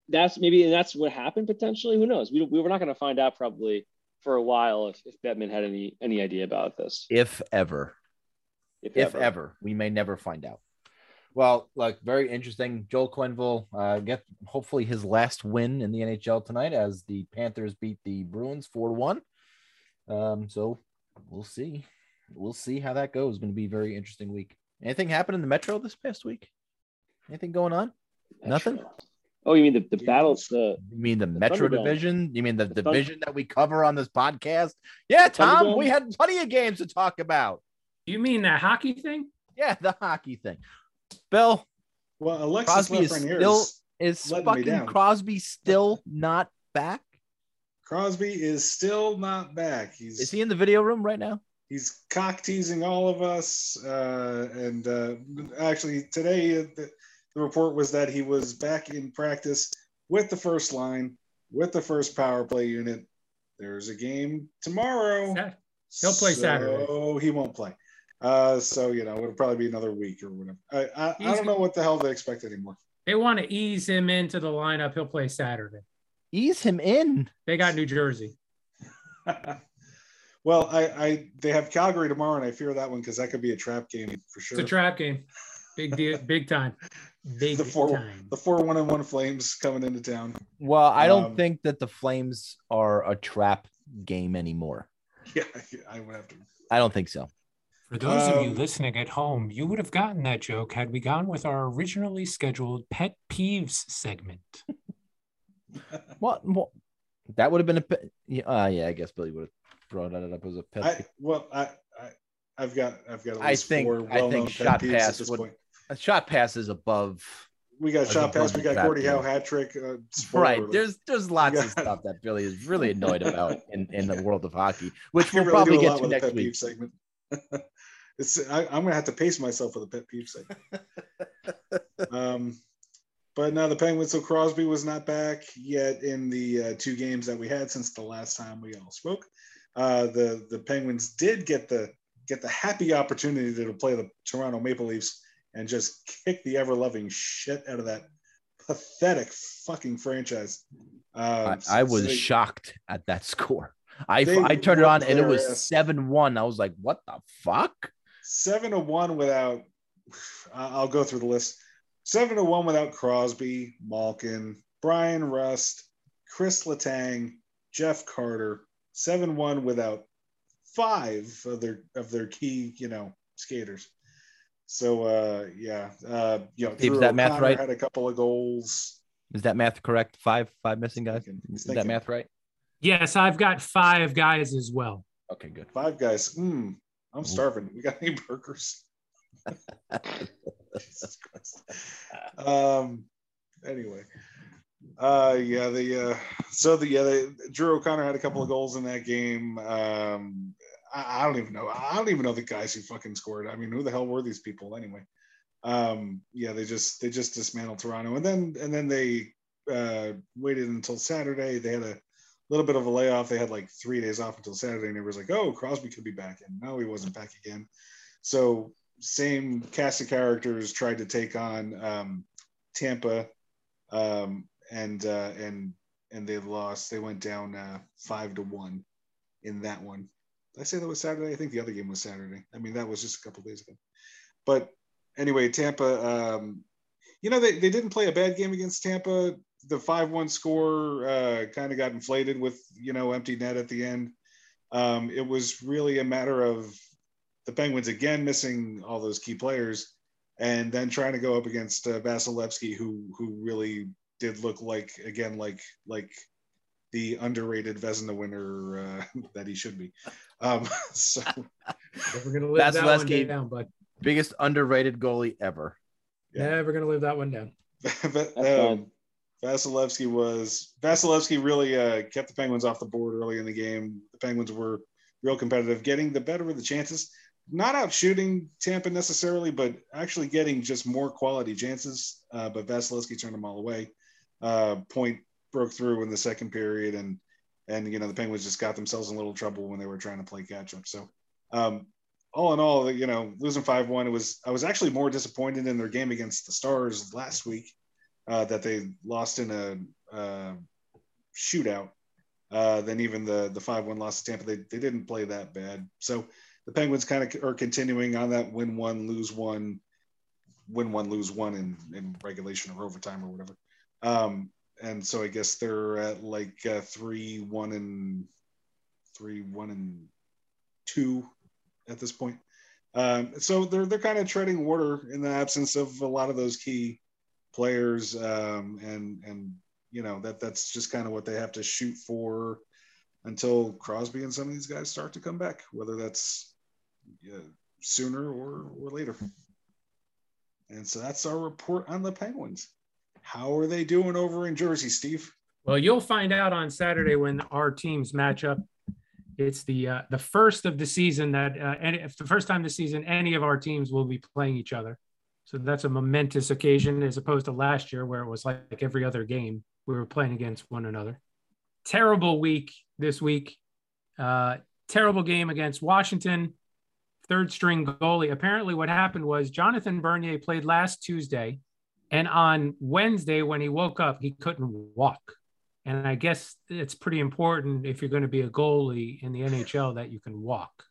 that's maybe and that's what happened potentially. Who knows? We we were not going to find out probably for a while if, if Bettman had any any idea about this. If ever. if ever. We may never find out. Well, like very interesting. Joel Quenneville uh, get hopefully his last win in the NHL tonight as the Panthers beat the Bruins four to one. Um, so we'll see. We'll see how that goes. Going to be a very interesting week. Anything happened in the Metro this past week? Anything going on? Nothing? Oh, you mean the, the battles? The You mean the, Metro division? You mean the The Thun- division that we cover on this podcast? Yeah, Tom, we had plenty of games to talk about. You mean that hockey thing? Yeah, the hockey thing. Bill, Well, Alexis Crosby is Lafreniere still- is- is fucking. Crosby still not back? Crosby is still not back. He's Is he in the video room right now? he's cock teasing all of us. Uh, and uh, actually, today uh, the, the report was that he was back in practice with the first line, with the first power play unit. There's a game tomorrow. Sat- He'll play Saturday. So he won't play. Uh, so you know it'll probably be another week or whatever. I I, I don't know what the hell they expect anymore. They want to ease him into the lineup. He'll play Saturday. Ease him in. They got New Jersey. well, I, I they have Calgary tomorrow, and I fear that one because that could be a trap game for sure. It's a trap game. Big deal. Big time. Big the four time. the four one and one Flames coming into town. Well, I don't Um, think that the Flames are a trap game anymore. Yeah, I would have to. I don't think so. For those of you Um, listening at home, you would have gotten that joke had we gone with our originally scheduled pet peeves segment. Well, well that would have been a pe- yeah, uh, yeah, I guess Billy would have brought that up as a pet. I well, I, I I've got I've got. At I think- four I think well-known pet shot pass this would- a shot pass is above We got shot pass. We got trap Gordie Howe game. hat trick. Uh, right. alert. There's there's lots of stuff that Billy is really annoyed about in, in the world of hockey, which we'll really probably get to with a next week. peeve segment. it's I, I'm gonna have to pace myself with a pet peeve segment. um, but now the Penguins. So Crosby was not back yet in the uh, two games that we had since the last time we all spoke. Uh, the the Penguins did get the get the happy opportunity to play the Toronto Maple Leafs and just kick the ever loving shit out of that pathetic fucking franchise. I, Um, I so was they- shocked at that score. I I turned it on and it was seven one. I was like, what the fuck? Seven to one without. I- I'll go through the list. Seven to one without Crosby, Malkin, Bryan Rust, Chris Letang, Jeff Carter. Seven one without five of their of their key, you know, skaters. So uh yeah, uh you know, Steve, is Drew that math right? Had a couple of goals. Is that math correct? Five five missing guys. Thinking- Is that math right? Yes, I've got five guys as well. Okay, good. Five guys. Mm, I'm starving. We got any burgers? Jesus Christ. Um. Anyway. Uh. Yeah. The. Uh. So the. Yeah. The, Drew O'Connor had a couple of goals in that game. Um. I, I don't even know. I don't even know the guys who fucking scored. I mean, who the hell were these people anyway? Um. Yeah. They just. They just dismantled Toronto, and then and then they uh waited until Saturday. They had a little bit of a layoff. They had like three days off until Saturday, and it was like, oh, Crosby could be back, and no, he wasn't back again. So same cast of characters tried to take on um, Tampa, um, and uh, and and they lost. They went down uh, five to one in that one. Did I say that was Saturday? I think the other game was Saturday. I mean, that was just a couple days ago. But anyway, Tampa. Um, you know, they, they didn't play a bad game against Tampa the five one score uh, kind of got inflated with you know empty net at the end. Um, it was really a matter of the Penguins again missing all those key players, and then trying to go up against uh, Vasilevskiy, who who really did look like again like like the underrated Vezina winner uh, that he should be. Um, so Never gonna live that one Vasilevskiy- down, but Biggest underrated goalie ever. Yeah. never gonna live that one down. but, That's um, Vasilevskiy was Vasilevskiy really uh, kept the Penguins off the board early in the game. The Penguins were real competitive, getting the better of the chances, not out shooting Tampa necessarily, but actually getting just more quality chances. Uh, but Vasilevskiy turned them all away. Uh, point broke through in the second period, and and you know the Penguins just got themselves in a little trouble when they were trying to play catch up. So Um, all in all, you know, losing five one, it was I was actually more disappointed in their game against the Stars last week uh, that they lost in a uh, shootout uh, than even the the five one loss to Tampa. They they didn't play that bad, so the Penguins kind of are continuing on that win one lose one, win one lose one in in regulation or overtime or whatever. Um, and so I guess they're at like uh, three one and three one and two at this point. Um, so they're they're kind of treading water in the absence of a lot of those key players, um, and and you know that that's just kind of what they have to shoot for until Crosby and some of these guys start to come back, whether that's sooner or or later. And so that's our report on the Penguins. How are they doing over in Jersey, Steve? Well, you'll find out on Saturday when our teams match up. It's the uh, the first of the season that uh, if the first time this season any of our teams will be playing each other. So that's a momentous occasion as opposed to last year where it was like, every other game we were playing against one another. Terrible week this week. Uh, terrible game against Washington. Third string goalie. Apparently, what happened was Jonathan Bernier played last Tuesday, and on Wednesday when he woke up, he couldn't walk. And I guess it's pretty important if you're going to be a goalie in the NHL that you can walk.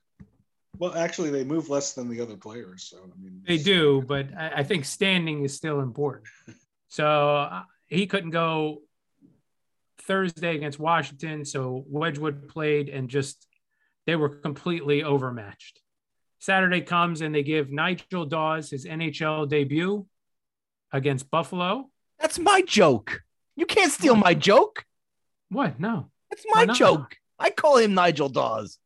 Well, actually, they move less than the other players. So I mean, They do, but I, I think standing is still important. So uh, he couldn't go Thursday against Washington. So Wedgewood played and just they were completely overmatched. Saturday comes and they give Nigel Dawes his NHL debut against Buffalo. That's my joke. You can't steal my joke. What? No. That's my joke. I call him Nigel Dawes.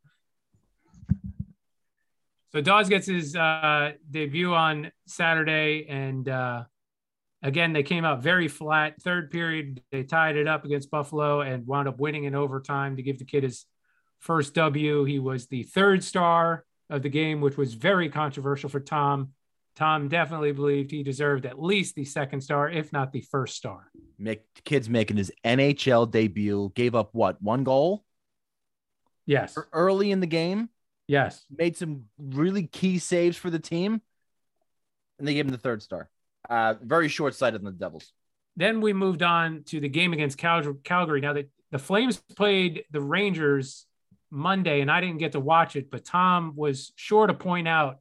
So Dawes gets his uh, debut on Saturday, and uh, again they came out very flat. Third period, they tied it up against Buffalo and wound up winning in overtime to give the kid his first W. He was the third star of the game, which was very controversial for Tom. Tom definitely believed he deserved at least the second star, if not the first star. Make kid's making his NHL debut. Gave up what one goal Yes, early in the game. Yes. Made some really key saves for the team, and they gave him the third star. Uh, very short sighted on the Devils. then we moved on to the game against Cal- Calgary. Now that the Flames played the Rangers Monday, and I didn't get to watch it, but Tom was sure to point out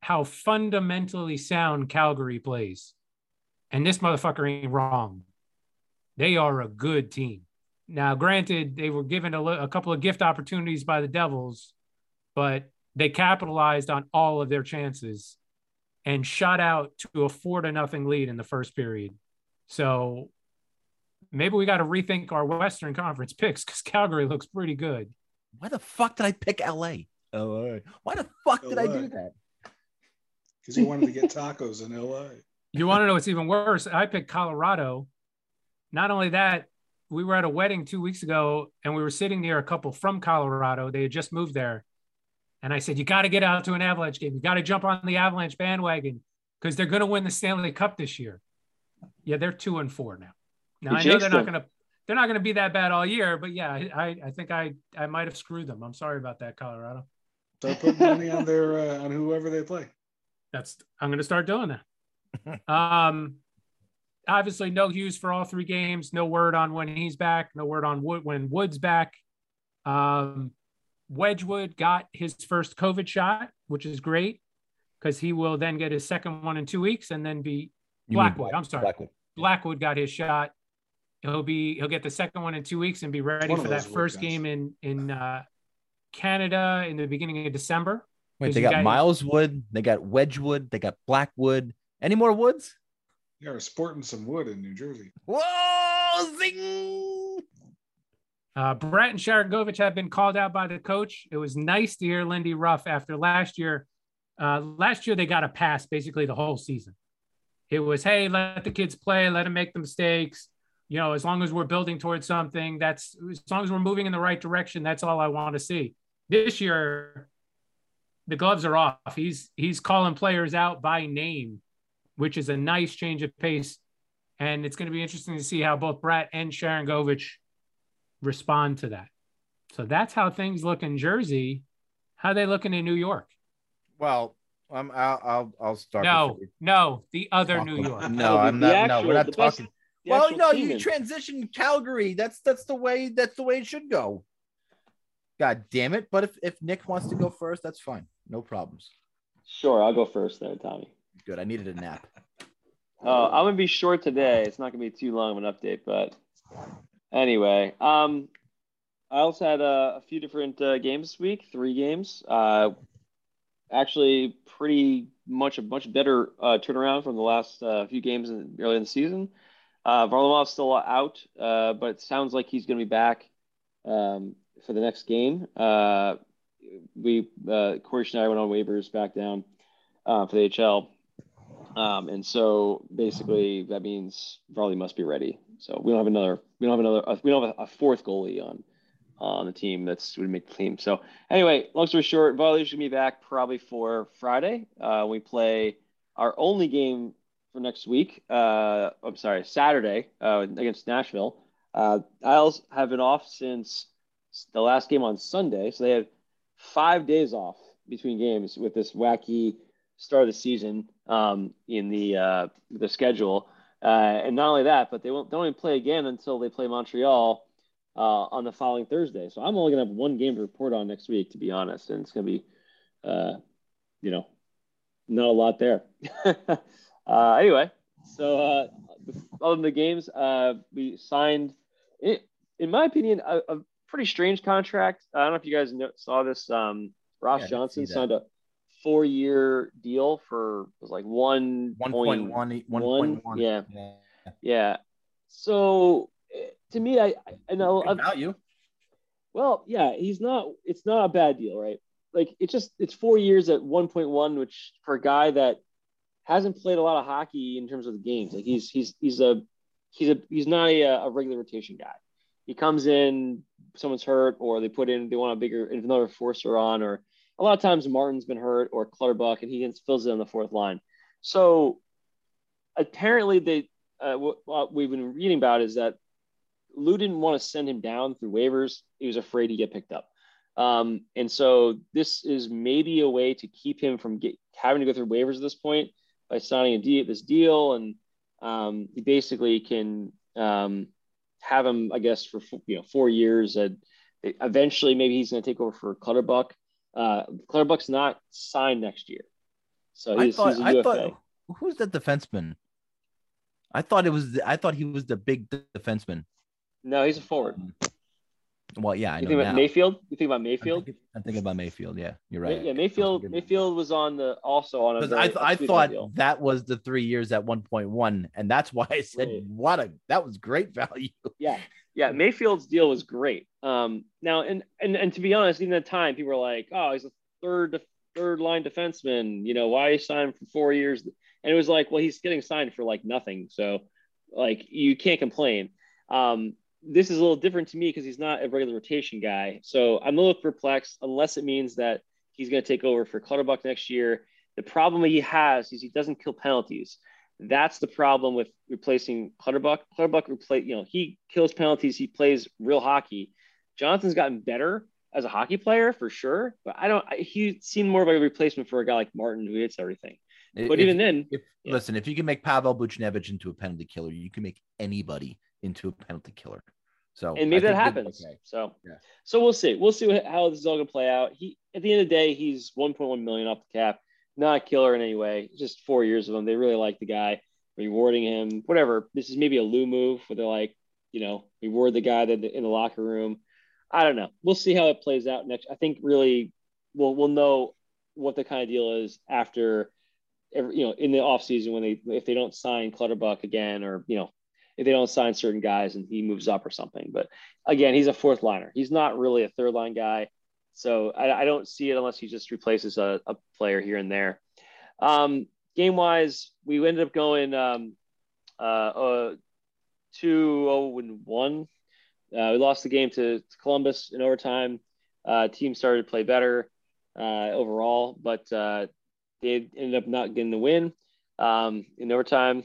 how fundamentally sound Calgary plays. And this motherfucker ain't wrong. They are a good team. Now, granted, they were given a, a couple of gift opportunities by the Devils, but they capitalized on all of their chances and shot out to a four to nothing lead in the first period. So maybe we got to rethink our Western Conference picks because Calgary looks pretty good. Why the fuck did I pick LA? LA. Why the fuck did I do that? because you wanted to get tacos in LA. You want to know what's even worse? I picked Colorado. Not only that, we were at a wedding two weeks ago and we were sitting near a couple from Colorado. They had just moved there. And I said, You got to get out to an Avalanche game. You got to jump on the Avalanche bandwagon because they're going to win the Stanley Cup this year. Yeah, they're two and four now. Now You I know they're not going to. They're not going to be that bad all year, but yeah, I, I think I, I might have screwed them. I'm sorry about that, Colorado. Start putting money on their uh, on whoever they play. That's I'm going to start doing that. um, obviously, no Hughes for all three games. No word on when he's back. No word on Wood when Wood's back. Um, Wedgewood got his first COVID shot, which is great because he will then get his second one in two weeks and then be You mean Blackwood. I'm sorry. Blackwood. Blackwood got his shot. He'll be he'll get the second one in two weeks and be ready one for that first guys. game in in uh, Canada in the beginning of December. Wait, they got got- Miles Wood, they got Wedgewood, they got Blackwood. Any more woods? You're sporting some wood in New Jersey. Whoa, zing! Uh, Bratt and Sharangovich have been called out by the coach. It was nice to hear Lindy Ruff after last year. Uh, last year, they got a pass basically the whole season. It was, hey, let the kids play, let them make the mistakes. You know, as long as we're building towards something, that's as long as we're moving in the right direction, that's all I want to see. This year, the gloves are off. He's he's calling players out by name, which is a nice change of pace. And it's going to be interesting to see how both Bratt and Sharangovich respond to that. So that's how things look in Jersey. How they looking in New York? Well, I'm, I'll, I'll, I'll start. No, no, the other New York. No, I'm not. actual- no, we're not the best- talking. Well, no, you in- transition Calgary. That's that's the way. That's the way it should go. God damn it! But if if Nick wants to go first, that's fine. No problems. Sure, I'll go first there, Tommy. Good. I needed a nap. Uh, I'm gonna be short today. It's not gonna be too long of an update, but anyway, um, I also had uh, a few different uh, games this week. Three games. Uh, actually, pretty much a much better uh, turnaround from the last uh, few games in, early in the season. Uh, Varlamov's still out, uh, but it sounds like he's gonna be back um, for the next game. Uh, we Corey I went on waivers back down uh, for the HL. Um, and so basically that means Varley must be ready. So we don't have another, we don't have another, uh, we don't have a, a fourth goalie on on the team that's would make the team. So anyway, long story short, Varley should be back probably for Friday. Uh, we play our only game for next week. Uh, I'm sorry, Saturday uh, against Nashville. Uh, Isles have been off since the last game on Sunday, so they have five days off between games with this wacky start of the season um, in the uh, the schedule. Uh, and not only that, but they won't don't even play again until they play Montreal uh, on the following Thursday. So I'm only gonna have one game to report on next week, to be honest, and it's gonna be, uh, you know, not a lot there. uh, anyway, so uh, other than the games, uh, we signed, it, in my opinion, a, a pretty strange contract. I don't know if you guys know, saw this. Um, Ross Yeah, Johnson signed a four-year deal for it was like one One point one. One point one. yeah. yeah. So eh, to me, I I know Good I've, value. well, yeah, he's not. It's not a bad deal, right? Like it's just it's four years at one point one, which for a guy that hasn't played a lot of hockey in terms of the games, like he's he's he's a he's a he's not a, a regular rotation guy. He comes in, someone's hurt, or they put in they want a bigger another forcer on, or a lot of times Martin's been hurt or Clutterbuck, and he fills it on the fourth line. So apparently, they uh, what, we've been reading about is that Lou didn't want to send him down through waivers. He was afraid he'd get picked up. Um, and so this is maybe a way to keep him from get, having to go through waivers at this point by signing a deal, this deal. And um, he basically can um, have him, I guess, for you know four years. And eventually, maybe he's going to take over for Clutterbuck. Uh, Clutterbuck's not signed next year, so I he's, thought. he's a I thought. Who's that defenseman? I thought it was. The, I thought he was the big defenseman. no, he's a forward. Well, yeah, I You think about now. Mayfield? You think about I'm Mayfield? thinking, I'm thinking about Mayfield. Yeah, you're right. Yeah, Mayfield. Mayfield was on the also on a. Very I, th- I thought deal. that was the three years at 1.1, and that's why I said, Right. "What a that was great value." Yeah, yeah. Mayfield's deal was great. Um, now and and and to be honest, even at the time, people were like, "Oh, he's a third third line defenseman. You know, why he signed for four years?" And it was like, well, he's getting signed for like nothing, so like you can't complain. Um, this is a little different to me because he's not a regular rotation guy. So I'm a little perplexed, unless it means that he's going to take over for Clutterbuck next year. The problem he has is he doesn't kill penalties. That's the problem with replacing Clutterbuck. Clutterbuck replace, you know, he kills penalties. He plays real hockey. Johnson's gotten better as a hockey player for sure, but I don't. He seemed more of a replacement for a guy like Martin who hits everything. But If- even then, if yeah. listen, if you can make Pavel Buchnevich into a penalty killer, you can make anybody into a penalty killer. So and maybe I that happens. okay. So, Yeah. so we'll see. We'll see how this is all to play out. He, at the end of the day, he's 1.1 million off the cap. Not a killer in any way. Just four years of him. They really like the guy, rewarding him. Whatever. This is maybe a Lou move where they're like, you know, reward the guy that in the locker room. I don't know. We'll see how it plays out next. I think really, we'll we'll know what the kind of deal is after, every, you know, in the off season when they if they don't sign Clutterbuck again or you know if they don't sign certain guys and he moves up or something. But again, he's a fourth liner. He's not really a third line guy. So I, I don't see it unless he just replaces a, a player here and there. Um, game wise, we ended up going um, uh, uh, 2 0 and 1. Uh, we lost the game to, to Columbus in overtime. Uh, team started to play better uh, overall, but uh, they ended up not getting the win um, in overtime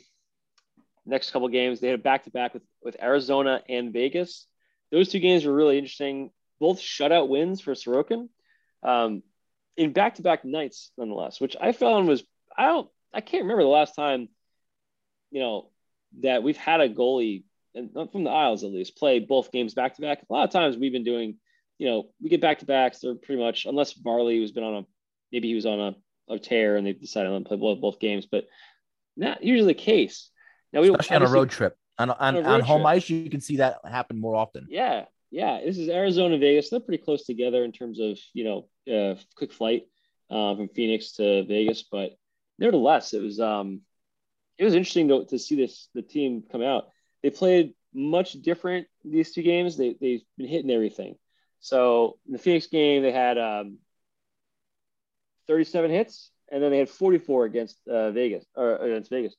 next couple games. They had a back to back with with Arizona and Vegas. Those two games were really interesting. Both shutout wins for Sorokin. Um, in back to back nights, nonetheless, which I found was I don't I can't remember the last time, you know, that we've had a goalie and not from the Isles at least play both games back to back. A lot of times we've been doing, you know, we get back to backs. They're pretty much unless Varley has been on a maybe he was on a, a tear and they decided to play both, both games, but not usually the case. Now we especially on a road trip. On, on, On on home trip. ice, you can see that happen more often. Yeah, yeah. This is Arizona, Vegas. They're pretty close together in terms of you know uh, quick flight uh, from Phoenix to Vegas, but nevertheless, it was um it was interesting to, to see this the team come out. They played much different these two games. They they've been hitting everything. So in the Phoenix game, they had um, 37 hits, and then they had 44 against uh, Vegas or against Vegas.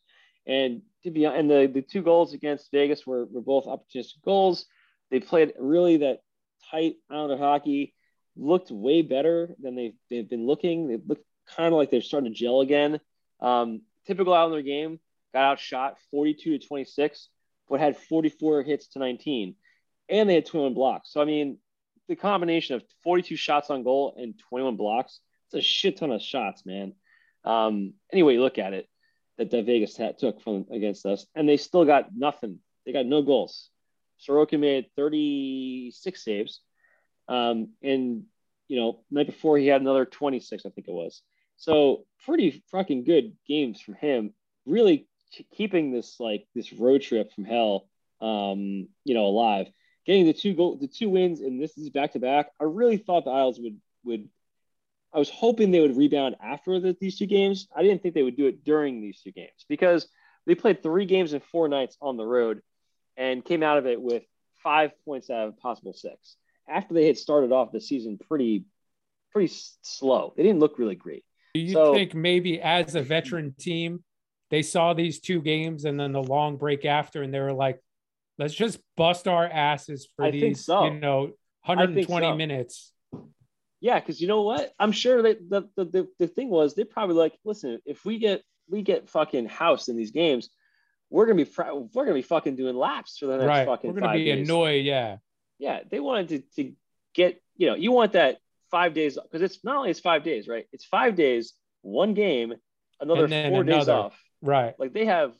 And to be and the, the two goals against Vegas were, were both opportunistic goals. They played really that tight Islander hockey, looked way better than they've, they've been looking. They looked kind of like they're starting to gel again. Um, typical Islander game, got outshot 42 to 26, but had 44 hits to 19. And they had 21 blocks. So, I mean, the combination of 42 shots on goal and 21 blocks, it's a shit ton of shots, man. Um, anyway, look at it that, Vegas had, took from against us, and they still got nothing. They got no goals. Sorokin made 36 saves. Um, and, you know, night before he had another 26, I think it was. So pretty fucking good games from him. Really keeping this like this road trip from hell, um, you know, alive. Getting the two goal, the two wins, and this is back to back. I really thought the Isles would would. I was hoping they would rebound after the, these two games. I didn't think they would do it during these two games because they played three games in four nights on the road and came out of it with five points out of possible six. After they had started off the season pretty, pretty slow, they didn't look really great. Do you So- think maybe as a veteran team, they saw these two games and then the long break after, and they were like, let's just bust our asses for I these, so. you know, 120 so. minutes. Yeah, because you know what? I'm sure that the, the the the thing was they probably like, listen, if we get we get fucking housed in these games, we're gonna be we're gonna be fucking doing laps for the next Right. fucking We're going to five be days. annoyed. Yeah. yeah, they wanted to, to get, you know, you want that five days because it's not only it's five days, right? It's five days, one game, another four days off. Right. Like they have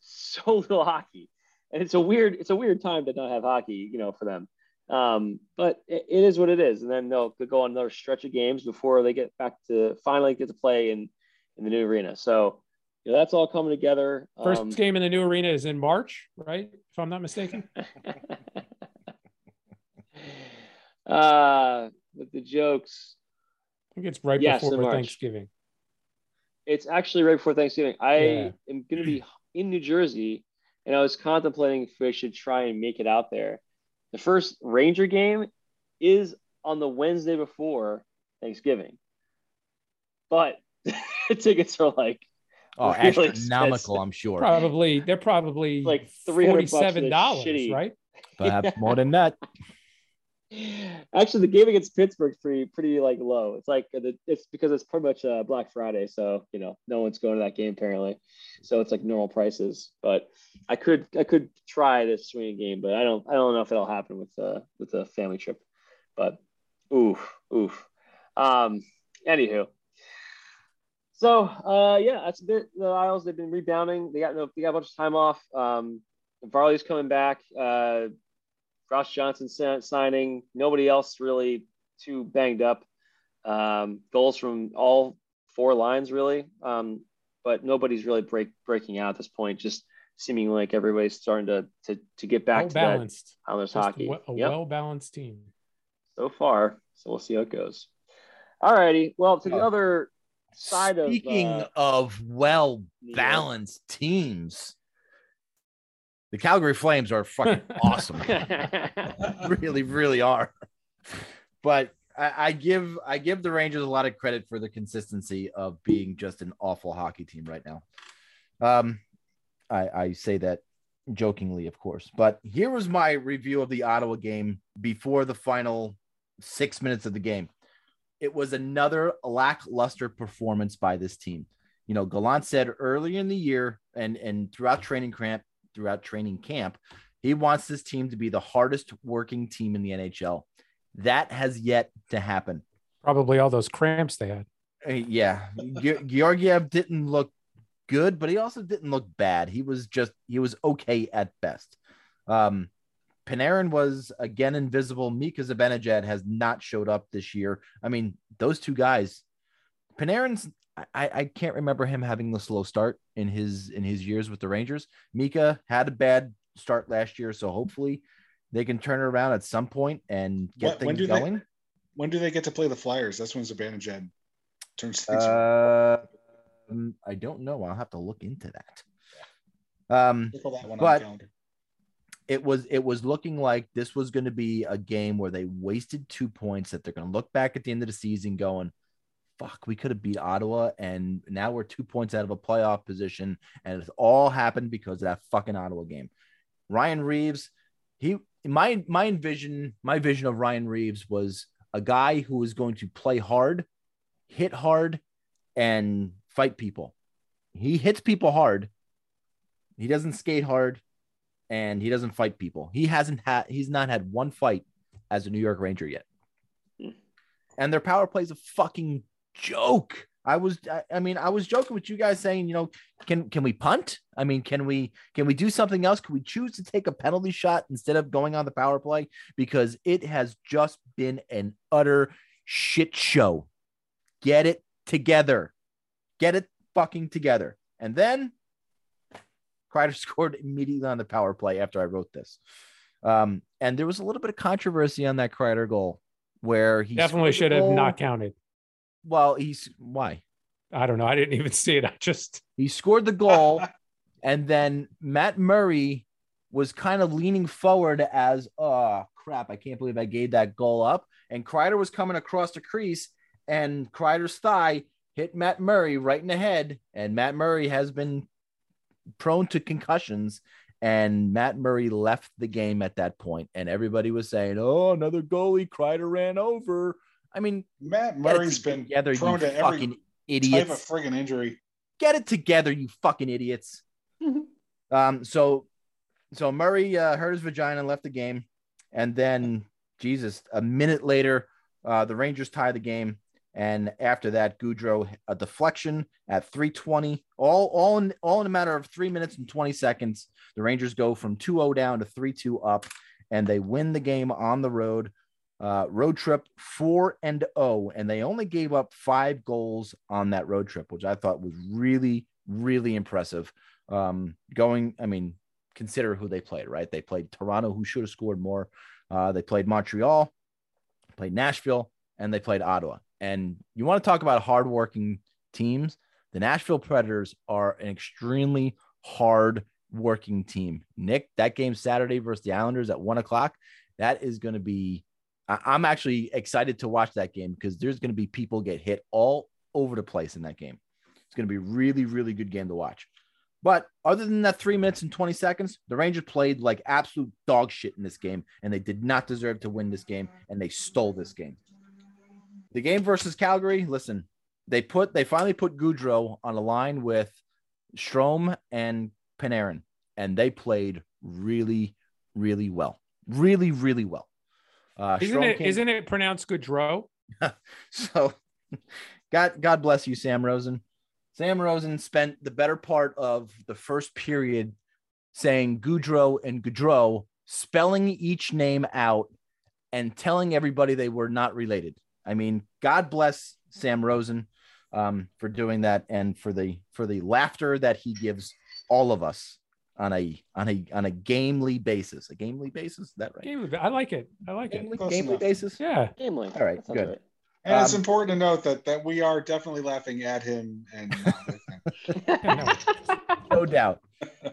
so little hockey, and it's a weird, it's a weird time to not have hockey, you know, for them. Um, but it, it is what it is, and then they'll go on another stretch of games before they get back to finally get to play in in the new arena. So, you know, that's all coming together. First Um, game in the new arena is in March, right? If I'm not mistaken. uh, with the jokes, I think it's right Yes, before. Thanksgiving. It's actually right before Thanksgiving. I Yeah. am going to be in New Jersey, and I was contemplating if I should try and make it out there. The first Ranger game is on the Wednesday before Thanksgiving, but tickets are like Oh, Really astronomical, expensive. I'm sure. Probably they're probably Like 300 forty-seven dollars, right? Perhaps more than that. Actually, the game against Pittsburgh's pretty pretty like low. It's like the, it's because it's pretty much uh, Black Friday, so you know no one's going to that game apparently. So it's like normal prices. But I could I could try this swing game, but I don't I don't know if it'll happen with uh with a family trip. But oof oof. Um. Anywho. So uh yeah, that's a bit the Isles. They've been rebounding. They got no they got a bunch of time off. Um, Varley's coming back. Uh, Ross Johnson signing. Nobody else really too banged up. Um, goals from all four lines really, um, but nobody's really break breaking out at this point. Just seeming like everybody's starting to to, to get back Well to that balanced. Islanders Just hockey. A Yep, well balanced team. so far. So we'll see how it goes. All righty. Well, to the Oh. other side of Speaking uh, of well New York. balanced teams, the Calgary Flames are fucking awesome. really, really are. But I, I give I give the Rangers a lot of credit for the consistency of being just an awful hockey team right now. Um, I, I say that jokingly, of course. But here was my review of the Ottawa game before the final six minutes of the game. It was another lackluster performance by this team. You know, Gallant said earlier in the year and and throughout training camp, throughout training camp, he wants this team to be the hardest working team in the NHL. That has yet to happen. Probably all those cramps they had. Uh, yeah, Ge- Georgiev didn't look good, but he also didn't look bad. He was just he was okay at best. Um, Panarin was again invisible. Mika Zibanejad has not showed up this year. I mean, those two guys, Panarin's. I, I can't remember him having the slow start in his in his years with the Rangers. Mika had a bad start last year, so hopefully they can turn it around at some point and get When- when things they- going. When do they get to play the Flyers? That's when Zibanejad turns things around. Uh, um, I don't know. I'll have to look into that. Um, that but-. It was it was looking like this was going to be a game where they wasted two points that they're going to look back at the end of the season going fuck we could have beat ottawa and now we're two points out of a playoff position and it's all happened because of that fucking ottawa game. Ryan reaves he my my vision my vision of ryan reaves was a guy who was going to play hard hit hard and fight people. He hits people hard. He doesn't skate hard and he doesn't fight people. He hasn't had he's not had one fight as a New York Ranger yet. Hmm. And their power play is a fucking joke. I was I, I mean I was joking with you guys saying, you know, can can we punt? I mean, can we can we do something else? Can we choose to take a penalty shot instead of going on the power play because it has just been an utter shit show. Get it together. Get it fucking together. And then Kreider scored immediately on the power play after I wrote this. Um, and there was a little bit of controversy on that Kreider goal where he Definitely should have not counted. Well, he's why I don't know. I didn't even see it. I just he scored the goal, and then Matt Murray was kind of leaning forward as, oh crap, I can't believe I gave that goal up. And Kreider was coming across the crease, and Kreider's thigh hit Matt Murray right in the head. And Matt Murray has been prone to concussions. And Matt Murray left the game at that point, and everybody was saying, "Oh, another goalie, Kreider ran over." I mean, Matt Murray's been together, you prone to every fucking type of friggin' injury. get it together, you fucking idiots. um, so so Murray uh, hurt his vagina and left the game, and then Jesus, a minute later, uh, the Rangers tie the game, and after that, Goodrow a deflection at 320, all all in all in a matter of three minutes and 20 seconds. The Rangers go from 2-0 down to 3-2 up, and they win the game on the road. Uh, road trip four and oh, and they only gave up five goals on that road trip, which I thought was really, really impressive. Um, going, I mean, consider who they played, right? They played Toronto, who should have scored more. Uh, they played Montreal, played Nashville, and they played Ottawa. And you want to talk about hardworking teams? The Nashville Predators are an extremely hard working team. Nick, that game Saturday versus the Islanders at one o'clock, that is going to be. I'm actually excited to watch that game because there's going to be people get hit all over the place in that game. It's going to be really, really good game to watch. But other than that, three minutes and 20 seconds, the Rangers played like absolute dog shit in this game, and they did not deserve to win this game, and they stole this game. The game versus Calgary, listen, they put they finally put Goodrow on a line with Strome and Panarin, and they played really, really well. Really, really well. Uh, isn't it came- not it pronounced Goudreau? so God God bless you, Sam Rosen. Sam Rosen spent the better part of the first period saying Goudreau and Goudreau, spelling each name out and telling everybody they were not related. I mean, God bless Sam Rosen um, for doing that and for the for the laughter that he gives all of us on a on a on a gamely basis. A gamely basis, is that right? Game- I like it. I like it. Gamely, Close gamely enough. basis. Yeah. Game link. All right, good. right. And it's Um, important to note that that we are definitely laughing at him and him. no doubt.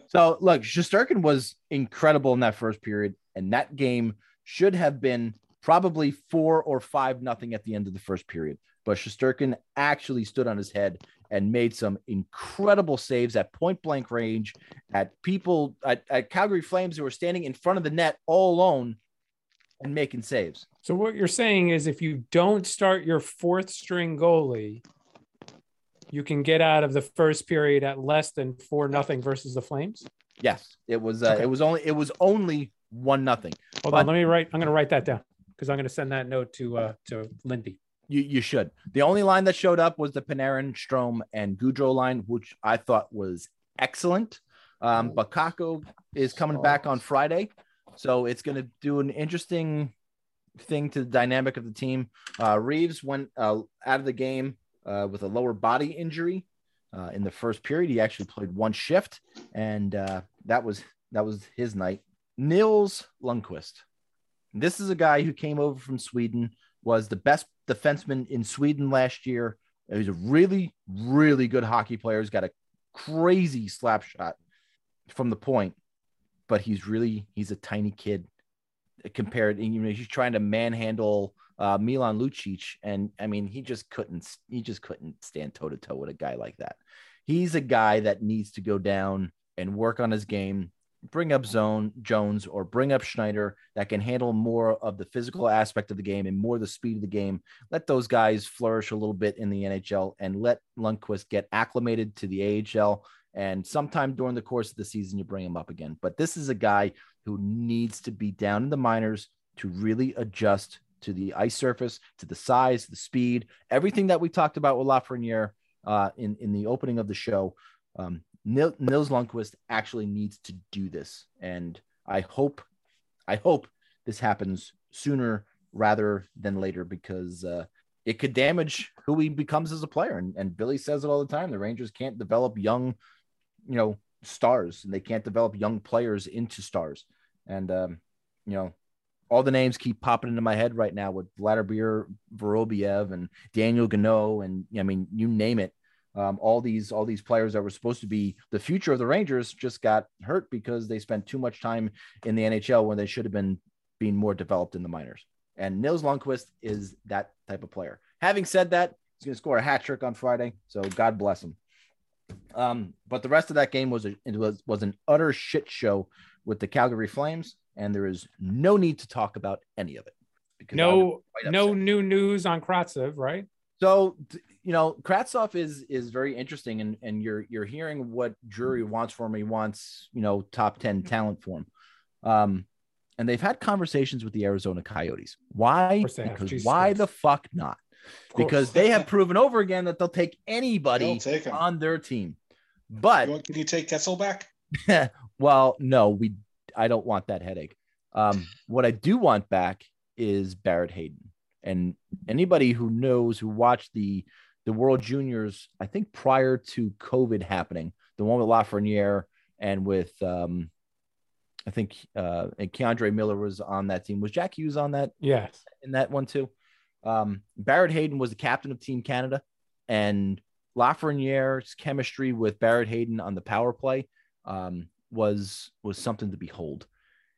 So look, Shesterkin was incredible in that first period, and that game should have been probably four or five nothing at the end of the first period. But Shesterkin actually stood on his head and made some incredible saves at point blank range at people at, at Calgary Flames who were standing in front of the net all alone and making saves. So what you're saying is if you don't start your fourth string goalie, you can get out of the first period at less than four nothing versus the Flames. Yes, it was. Uh, Okay. It was only. It was only one nothing. Hold But- on, let me write. I'm going to write that down because I'm going to send that note to uh to Lindy. You you should. The only line that showed up was the Panarin, Strome, and Goodrow line, which I thought was excellent. Um, but Kakko is coming back on Friday, so it's going to do an interesting thing to the dynamic of the team. Uh, Reaves went uh, out of the game uh, with a lower body injury uh, in the first period. He actually played one shift, and uh, that was that was his night. Nils Lundqvist. This is a guy who came over from Sweden, was the best defenseman in Sweden last year. He's a really, really good hockey player. He's got a crazy slap shot from the point, but he's really he's a tiny kid compared. You know, he's trying to manhandle uh, Milan Lucic, and I mean, he just couldn't. He just couldn't stand toe to toe with a guy like that. He's a guy that needs to go down and work on his game. Bring up Zone Jones or bring up Schneider that can handle more of the physical aspect of the game and more the speed of the game. Let those guys flourish a little bit in the NHL and let Lundkvist get acclimated to the AHL. And sometime during the course of the season, you bring him up again. But this is a guy who needs to be down in the minors to really adjust to the ice surface, to the size, the speed, everything that we talked about with Lafreniere uh, in in the opening of the show. Um, Nils Lundkvist actually needs to do this, and I hope, I hope this happens sooner rather than later because uh, it could damage who he becomes as a player. And, and Billy says it all the time: the Rangers can't develop young, you know, stars, and they can't develop young players into stars. And um, you know, all the names keep popping into my head right now with Vladimir Vorobiev and Daniel Gano, and I mean, you name it. Um, all these all these players that were supposed to be the future of the Rangers just got hurt because they spent too much time in the NHL when they should have been being more developed in the minors. And Nils Lundkvist is that type of player. Having said that, he's going to score a hat trick on Friday, so God bless him. Um, but the rest of that game was a, it was was an utter shit show with the Calgary Flames, and there is no need to talk about any of it. Because No, no new news on Kravtsov, right? So you know, Kravtsov is is very interesting, and and you're you're hearing what Drury wants for him. He wants you know top ten talent for him. Um, and they've had conversations with the Arizona Coyotes. Why? course they have. Because Jesus why Christ. the fuck not? Because they have proven over again that they'll take They'll anybody take on their team. But You want- Can you take Kessel back? well, no, we I don't want that headache. Um, what I do want back is Barrett Hayton. And anybody who knows who watched the the World Juniors, I think prior to COVID happening, the one with Lafreniere and with um I think uh and K'Andre Miller was on that team. Was Jack Hughes on that Yes. in that one too. Um, Barrett Hayton was the captain of Team Canada, and Lafreniere's chemistry with Barrett Hayton on the power play um, was was something to behold.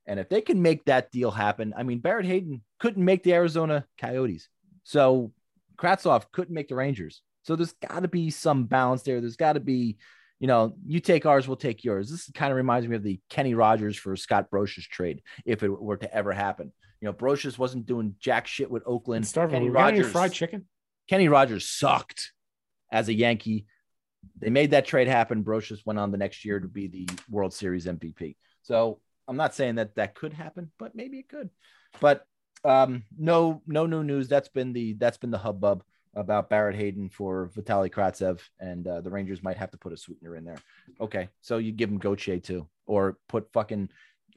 And if they can make that deal happen, I mean, Barrett Hayton couldn't make the Arizona Coyotes, so Kravtsov couldn't make the Rangers. So there's got to be some balance there. There's got to be, you know, you take ours, we'll take yours. This kind of reminds me of the Kenny Rogers for Scott Brosius trade, if it were to ever happen. You know, Brosius wasn't doing jack shit with Oakland. Starving. Kenny We got any Rogers, fried chicken? Kenny Rogers sucked as a Yankee. They made that trade happen. Brosius went on the next year to be the World Series MVP. So I'm not saying that that could happen, but maybe it could. But um, no, no new news. That's been the that's been the hubbub about Barrett Hayton for Vitali Kravtsov, and uh, the Rangers might have to put a sweetener in there. Okay, so you give him Gauthier too, or put fucking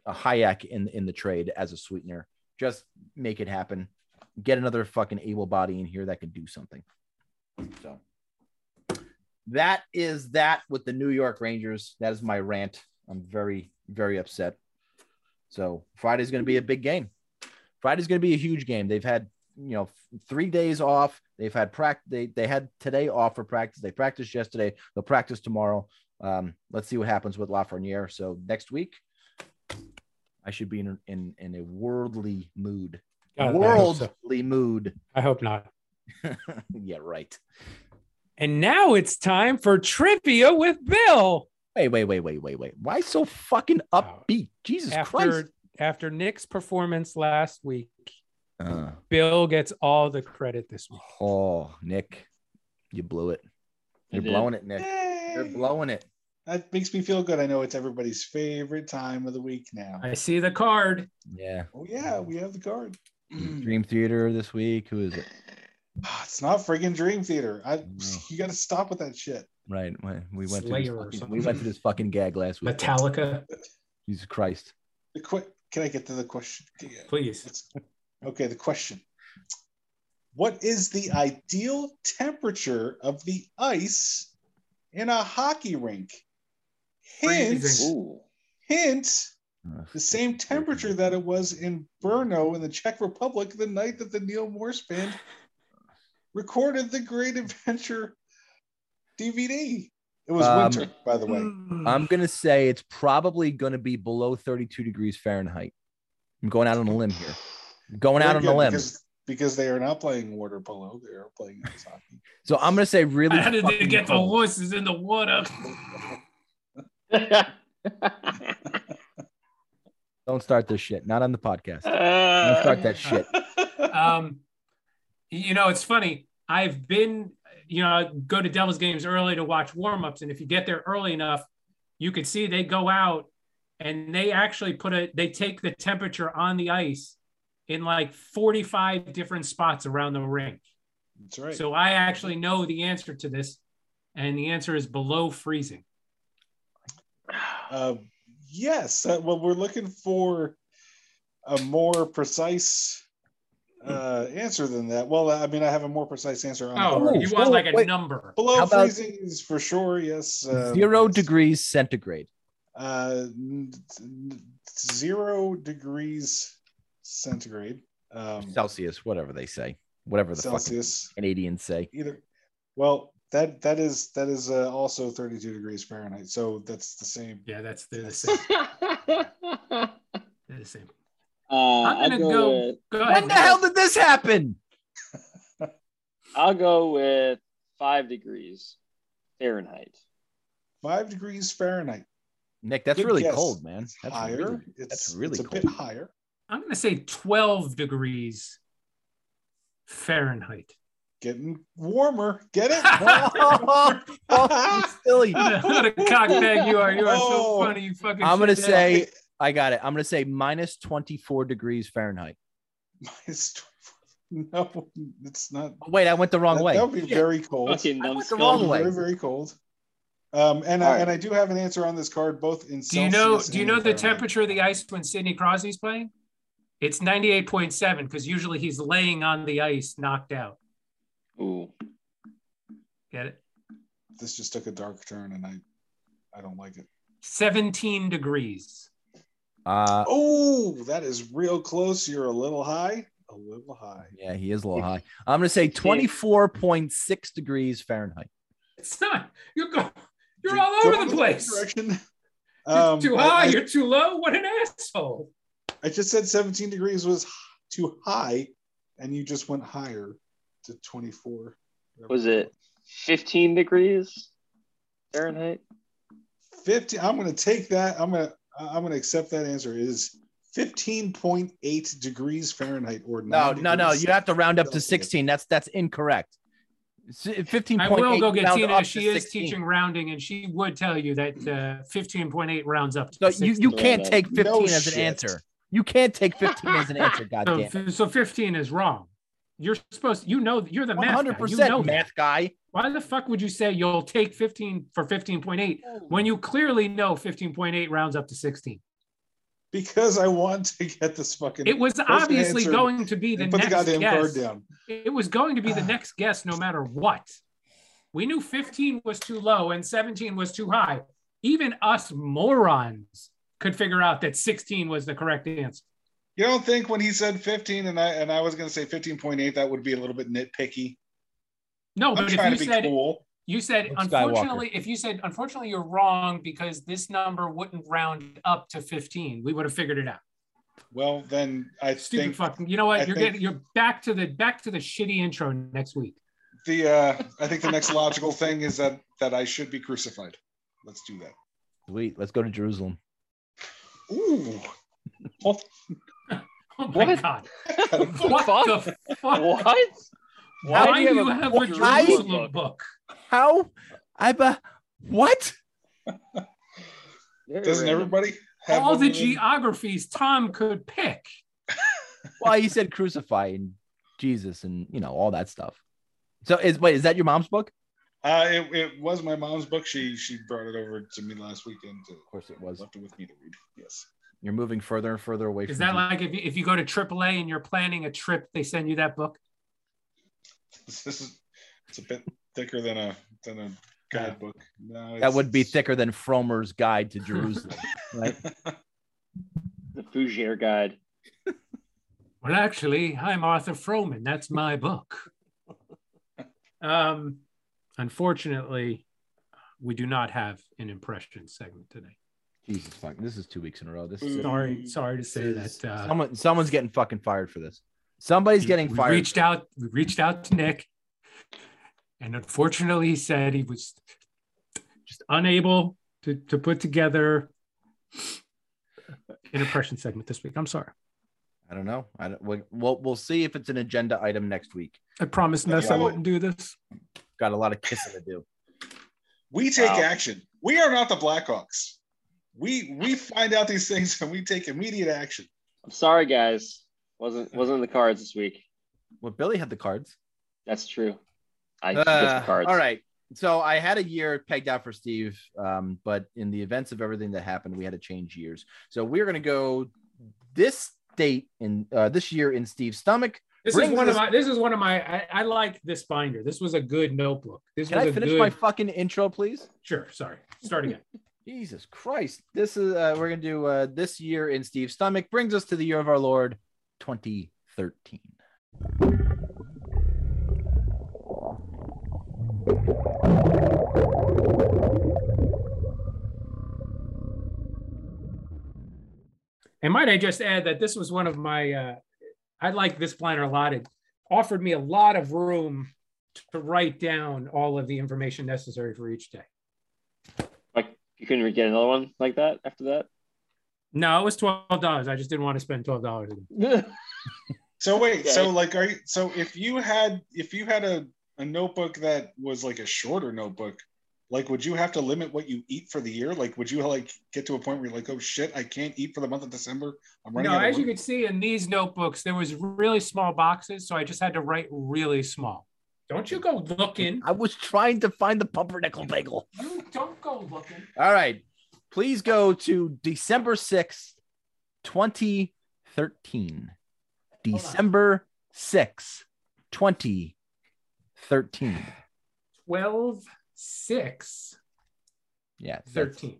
a Hajek in in the trade as a sweetener. Just make it happen. Get another fucking able body in here that can do something. So that is that with the New York Rangers. That is my rant. I'm very, very upset. So Friday's going to be a big game. Friday's going to be a huge game. They've had, you know, three days off. They've had practice. They, they had today off for practice. They practiced yesterday. They'll practice tomorrow. Um, let's see what happens with Lafreniere. So next week, I should be in in, in a worldly mood. God, I so. worldly mood. I hope not. yeah, right. And now it's time for trivia with Bill. Wait, wait, wait, wait, wait, wait. Why so fucking upbeat? Jesus After Christ. after Nick's performance last week, Uh, Bill gets all the credit this week. oh, Nick, you blew it. You're did. blowing it, Nick. You're blowing it. That makes me feel good. I know it's everybody's favorite time of the week now. I see the card. Yeah. Oh yeah, we have the card. Dream Theater this week. Who is it? Ah, It's not friggin' Dream Theater. I No. you got to stop with that shit. Right. We went to Slayer this or fucking, we went to this fucking gag last week. Metallica, Jesus Christ. The que- Can I get to the question? Please. Okay, the question. What is the ideal temperature of the ice in a hockey rink? Hint, Freezing. Hint, the same temperature that it was in Brno in the Czech Republic the night that the Neal Morse band recorded the Great Adventure DVD. It was Um, winter, by the way. I'm gonna say it's probably gonna be below 32 degrees Fahrenheit. I'm going out on a limb here. I'm going out on a good, limb. because, because they are not playing water polo; they are playing ice hockey. So I'm gonna say really. How did they fucking get the cold. horses in the water? Don't start this shit. Not on the podcast. Don't start that shit. um, you know, it's funny. I've been, you know, go to Devils games early to watch warmups, and if you get there early enough, you could see they go out and they actually put a, they take the temperature on the ice in like 45 different spots around the rink. That's right. So I actually know the answer to this, and the answer is below freezing. Uh, yes. Uh, well, we're looking for a more precise uh, answer than that. Well, I mean, I have a more precise answer on Oh, you want oh, like a wait. number? below How about- freezing is for sure. Yes. uh, Zero yes. degrees centigrade. Uh, n- n- zero degrees centigrade. Um, Celsius, whatever they say. Whatever the Celsius. fucking Canadians say. Either. Well, that that is that is uh, also 32 degrees Fahrenheit. So that's the same. Yeah, that's they're the same. They're the same. Uh, I'm I'll gonna go, go. with Go ahead. When the hell did this happen? I'll go with five degrees Fahrenheit. Five degrees Fahrenheit. Nick, that's Good really guess. cold, man. It's That's higher. really- it's, that's really it's a cold. bit higher. I'm going to say 12 degrees Fahrenheit. Getting warmer. Get it? oh, you silly. what a cockbag you are. You are Oh. so funny. You fucking I'm gonna shit. say I got it. I'm gonna say minus 24 degrees Fahrenheit. Minus 24. No, it's not. Oh, wait, I went the wrong that, way. That would be very cold. Fucking I went the wrong way. Very, very cold. Um, and I, All right. and I do have an answer on this card, both in Do you know do you know the temperature of the ice when Sidney Crosby's playing? It's 98.7 because usually he's laying on the ice knocked out. Ooh. Get it? This just took a dark turn, and I, I don't like it. 17 degrees. Uh, Oh, that is real close. You're a little high. A little high. yeah, he is a little high. I'm gonna say 24.6 degrees Fahrenheit. It's not. You're go, You're You're all over the the place. Direction. You're Um, too high. I, you're too low. What an asshole. I just said 17 degrees was too high, and you just went higher to 24. Was it 15 degrees Fahrenheit? 50? I'm going to take that. I'm going to I'm going to accept that answer. It is 15.8 degrees Fahrenheit or No, no, no. You have to round up to 16. That's that's incorrect. S- 15.8. I will go get Tina. She is 16. teaching rounding, and she would tell you that uh, 15.8 rounds up to So you, 16. you Yeah, can't take 15 no as an shit. answer. You can't take 15 as an answer. God so, so 15 is wrong. You're supposed to, you know you're the math guy. You know math guy. Why the fuck would you say you'll take 15 for 15.8 when you clearly know 15.8 rounds up to 16? because I want to get this fucking. It was obviously going to be the and put the next goddamn guess. card down. It was going to be the next guess no matter what. We knew 15 was too low and 17 was too high. Even us morons could figure out that 16 was the correct answer. You don't think when he said 15 and I and I was going to say 15.8 that would be a little bit nitpicky? No, I'm but if you said cool. you said Luke Skywalker. unfortunately, if you said unfortunately you're wrong because this number wouldn't round up to 15, we would have figured it out. Well, then I Stupid think fucking. You know what? I you're think- getting you're back to the back to the shitty intro next week. the uh, I think the next logical thing is that that I should be crucified. Let's do that. Sweet. Let's go to Jerusalem. Ooh. Oh my What? god! What fuck? the fuck? What? Why, do you have a, Why- Jerusalem book? How? I bet. What? Doesn't everybody have All the of geographies Tom could pick. Well, he said crucify and Jesus and, you know, all that stuff. So is wait, is that your mom's book? Uh, it, it was my mom's book. She she brought it over to me last weekend. To, Of course it was. left it with me to read. Yes. You're moving further and further away Is from that G- like if you, if you go to AAA and you're planning a trip, they send you that book? This is it's a bit thicker than a than a guidebook. No, that would be thicker than Frommer's guide to Jerusalem, right? The Fougere guide. Well, actually, I'm Arthur Frommer. That's my book. Um, unfortunately, we do not have an impression segment today. Jesus fuck. This is two weeks in a row. This is. Sorry, sorry to say that. Uh, someone someone's getting fucking fired for this. Somebody's getting we fired. reached out. We reached out to Nick, and unfortunately, he said he was just unable to to put together an impression segment this week. I'm sorry. I don't know. I don't, we- we'll we'll see if it's an agenda item next week. I promised Ness I wouldn't do this. Got a lot of kissing to do. We take Wow. action. We are not the Blackhawks. We we find out these things and we take immediate action. I'm sorry, guys. Wasn't wasn't in the cards this week. Well, Billy had the cards. That's true. I Uh, get the cards. all right. So I had a year pegged out for Steve, um, but in the events of everything that happened, we had to change years. So we're gonna go this date in uh, this year in Steve's stomach. This Brings is one us- of my. This is one of my. I, I like this binder. This was a good notebook. This Can was I a finish good. my fucking intro, please? Sure. Sorry. Start again. Jesus Christ. This is uh, we're gonna do uh, this year in Steve's stomach brings us to the year of our Lord 2013. And might I just add that this was one of my. Uh, I like this planner a lot. It offered me a lot of room to write down all of the information necessary for each day. Like you couldn't get another one like that after that. No, it was twelve dollars. I just didn't want to spend twelve dollars. So wait, Okay. so like are you so if you had if you had a, a notebook that was like a shorter notebook, like would you have to limit what you eat for the year? Like would you like get to a point where you're like, oh shit, I can't eat for the month of December? I'm running No, out of as you room." can see in these notebooks, there was really small boxes, so I just had to write really small. Don't you go looking. I was trying to find the pumpernickel bagel. You don't go looking. All right. Please go to December 6th, 2013. December 6th, 2013. 12, 6, Yeah. that's- 13.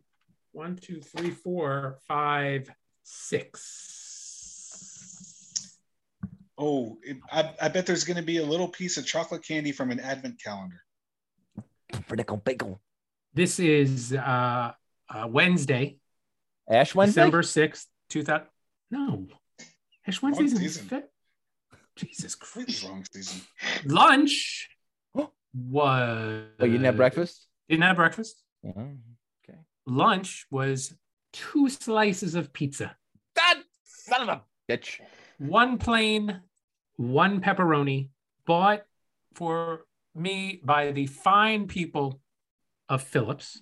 1, 2, 3, 4, 5, 6. Oh, it, I, I bet there's gonna be a little piece of chocolate candy from an advent calendar. Pumpernickel bagel. This is uh, uh, Wednesday, Ash Wednesday? December 6th, 2000. No. Ash Wednesday's in season. Fe- Jesus Completely Christ. wrong season. Lunch was. Oh, you didn't have breakfast? Didn't have breakfast. Oh, okay. Lunch was two slices of pizza, God, son of a bitch. one plain, one pepperoni, bought for me by the fine people of Phillips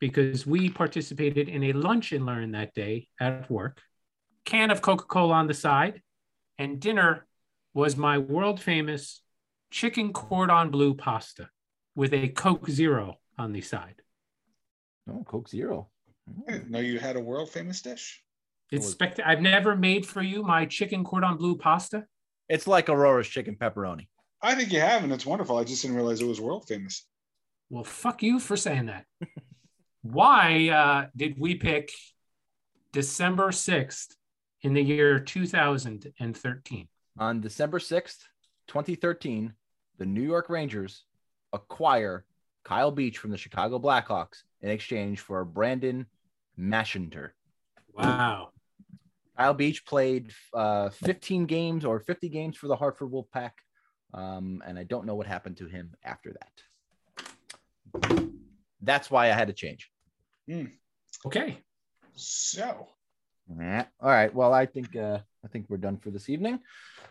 because we participated in a lunch and learn that day at work. Can of Coca Cola on the side, and dinner was my world famous chicken cordon bleu pasta with a Coke Zero on the side. Oh, Coke Zero. I didn't know you had a world famous dish. It's was- spect- I've never made for you my chicken cordon bleu pasta. It's like Aurora's chicken pepperoni. I think you have, and it's wonderful. I just didn't realize it was world famous. Well, fuck you for saying that. Why uh, did we pick December 6th in the year 2013? On December 6th, 2013, the New York Rangers acquire Kyle Beach from the Chicago Blackhawks in exchange for Brandon Mashinter. Wow. Kyle Beach played uh, 15 games or 50 games for the Hartford Wolfpack. Um, and I don't know what happened to him after that. That's why I had to change. Okay. So Yeah. All right. Well, I think uh, I think we're done for this evening.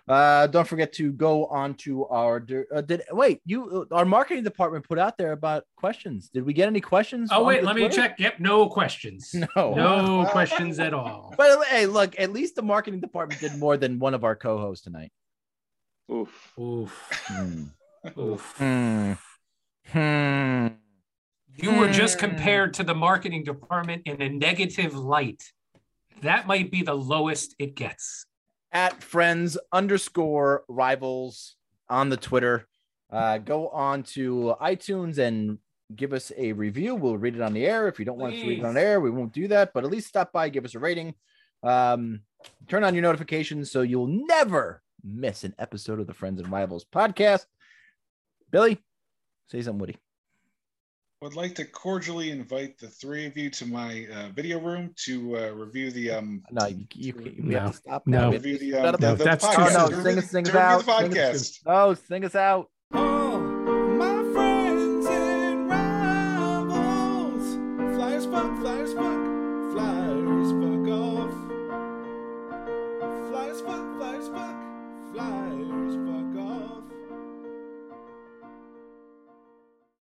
Uh, don't forget to go on to our. Uh, did wait? You our marketing department put out there about questions. Did we get any questions? Oh, wait, the let me check. Yep, no questions. No. No questions at all. But hey, look. At least the marketing department did more than one of our co-hosts tonight. Oof. Oof. Hmm. Oof. Hmm. Hmm. You were just compared to the marketing department in a negative light. That might be the lowest it gets. At friends underscore rivals on the Twitter. Uh, go on to iTunes and give us a review. We'll read it on the air. If you don't want us to read it on air, we won't do that. But at least stop by, give us a rating. Um, turn on your notifications so you'll never miss an episode of the Friends and Rivals podcast. Billy, say something, Woody. Would like to cordially invite the three of you to my uh, video room to uh, review the um No, you, you, you we No. have to stop. No. now. We review the, um, up. the, the that's too podcast. Oh, soon. no, sing us, sing us out. the Sing us- podcast. Oh, sing us out.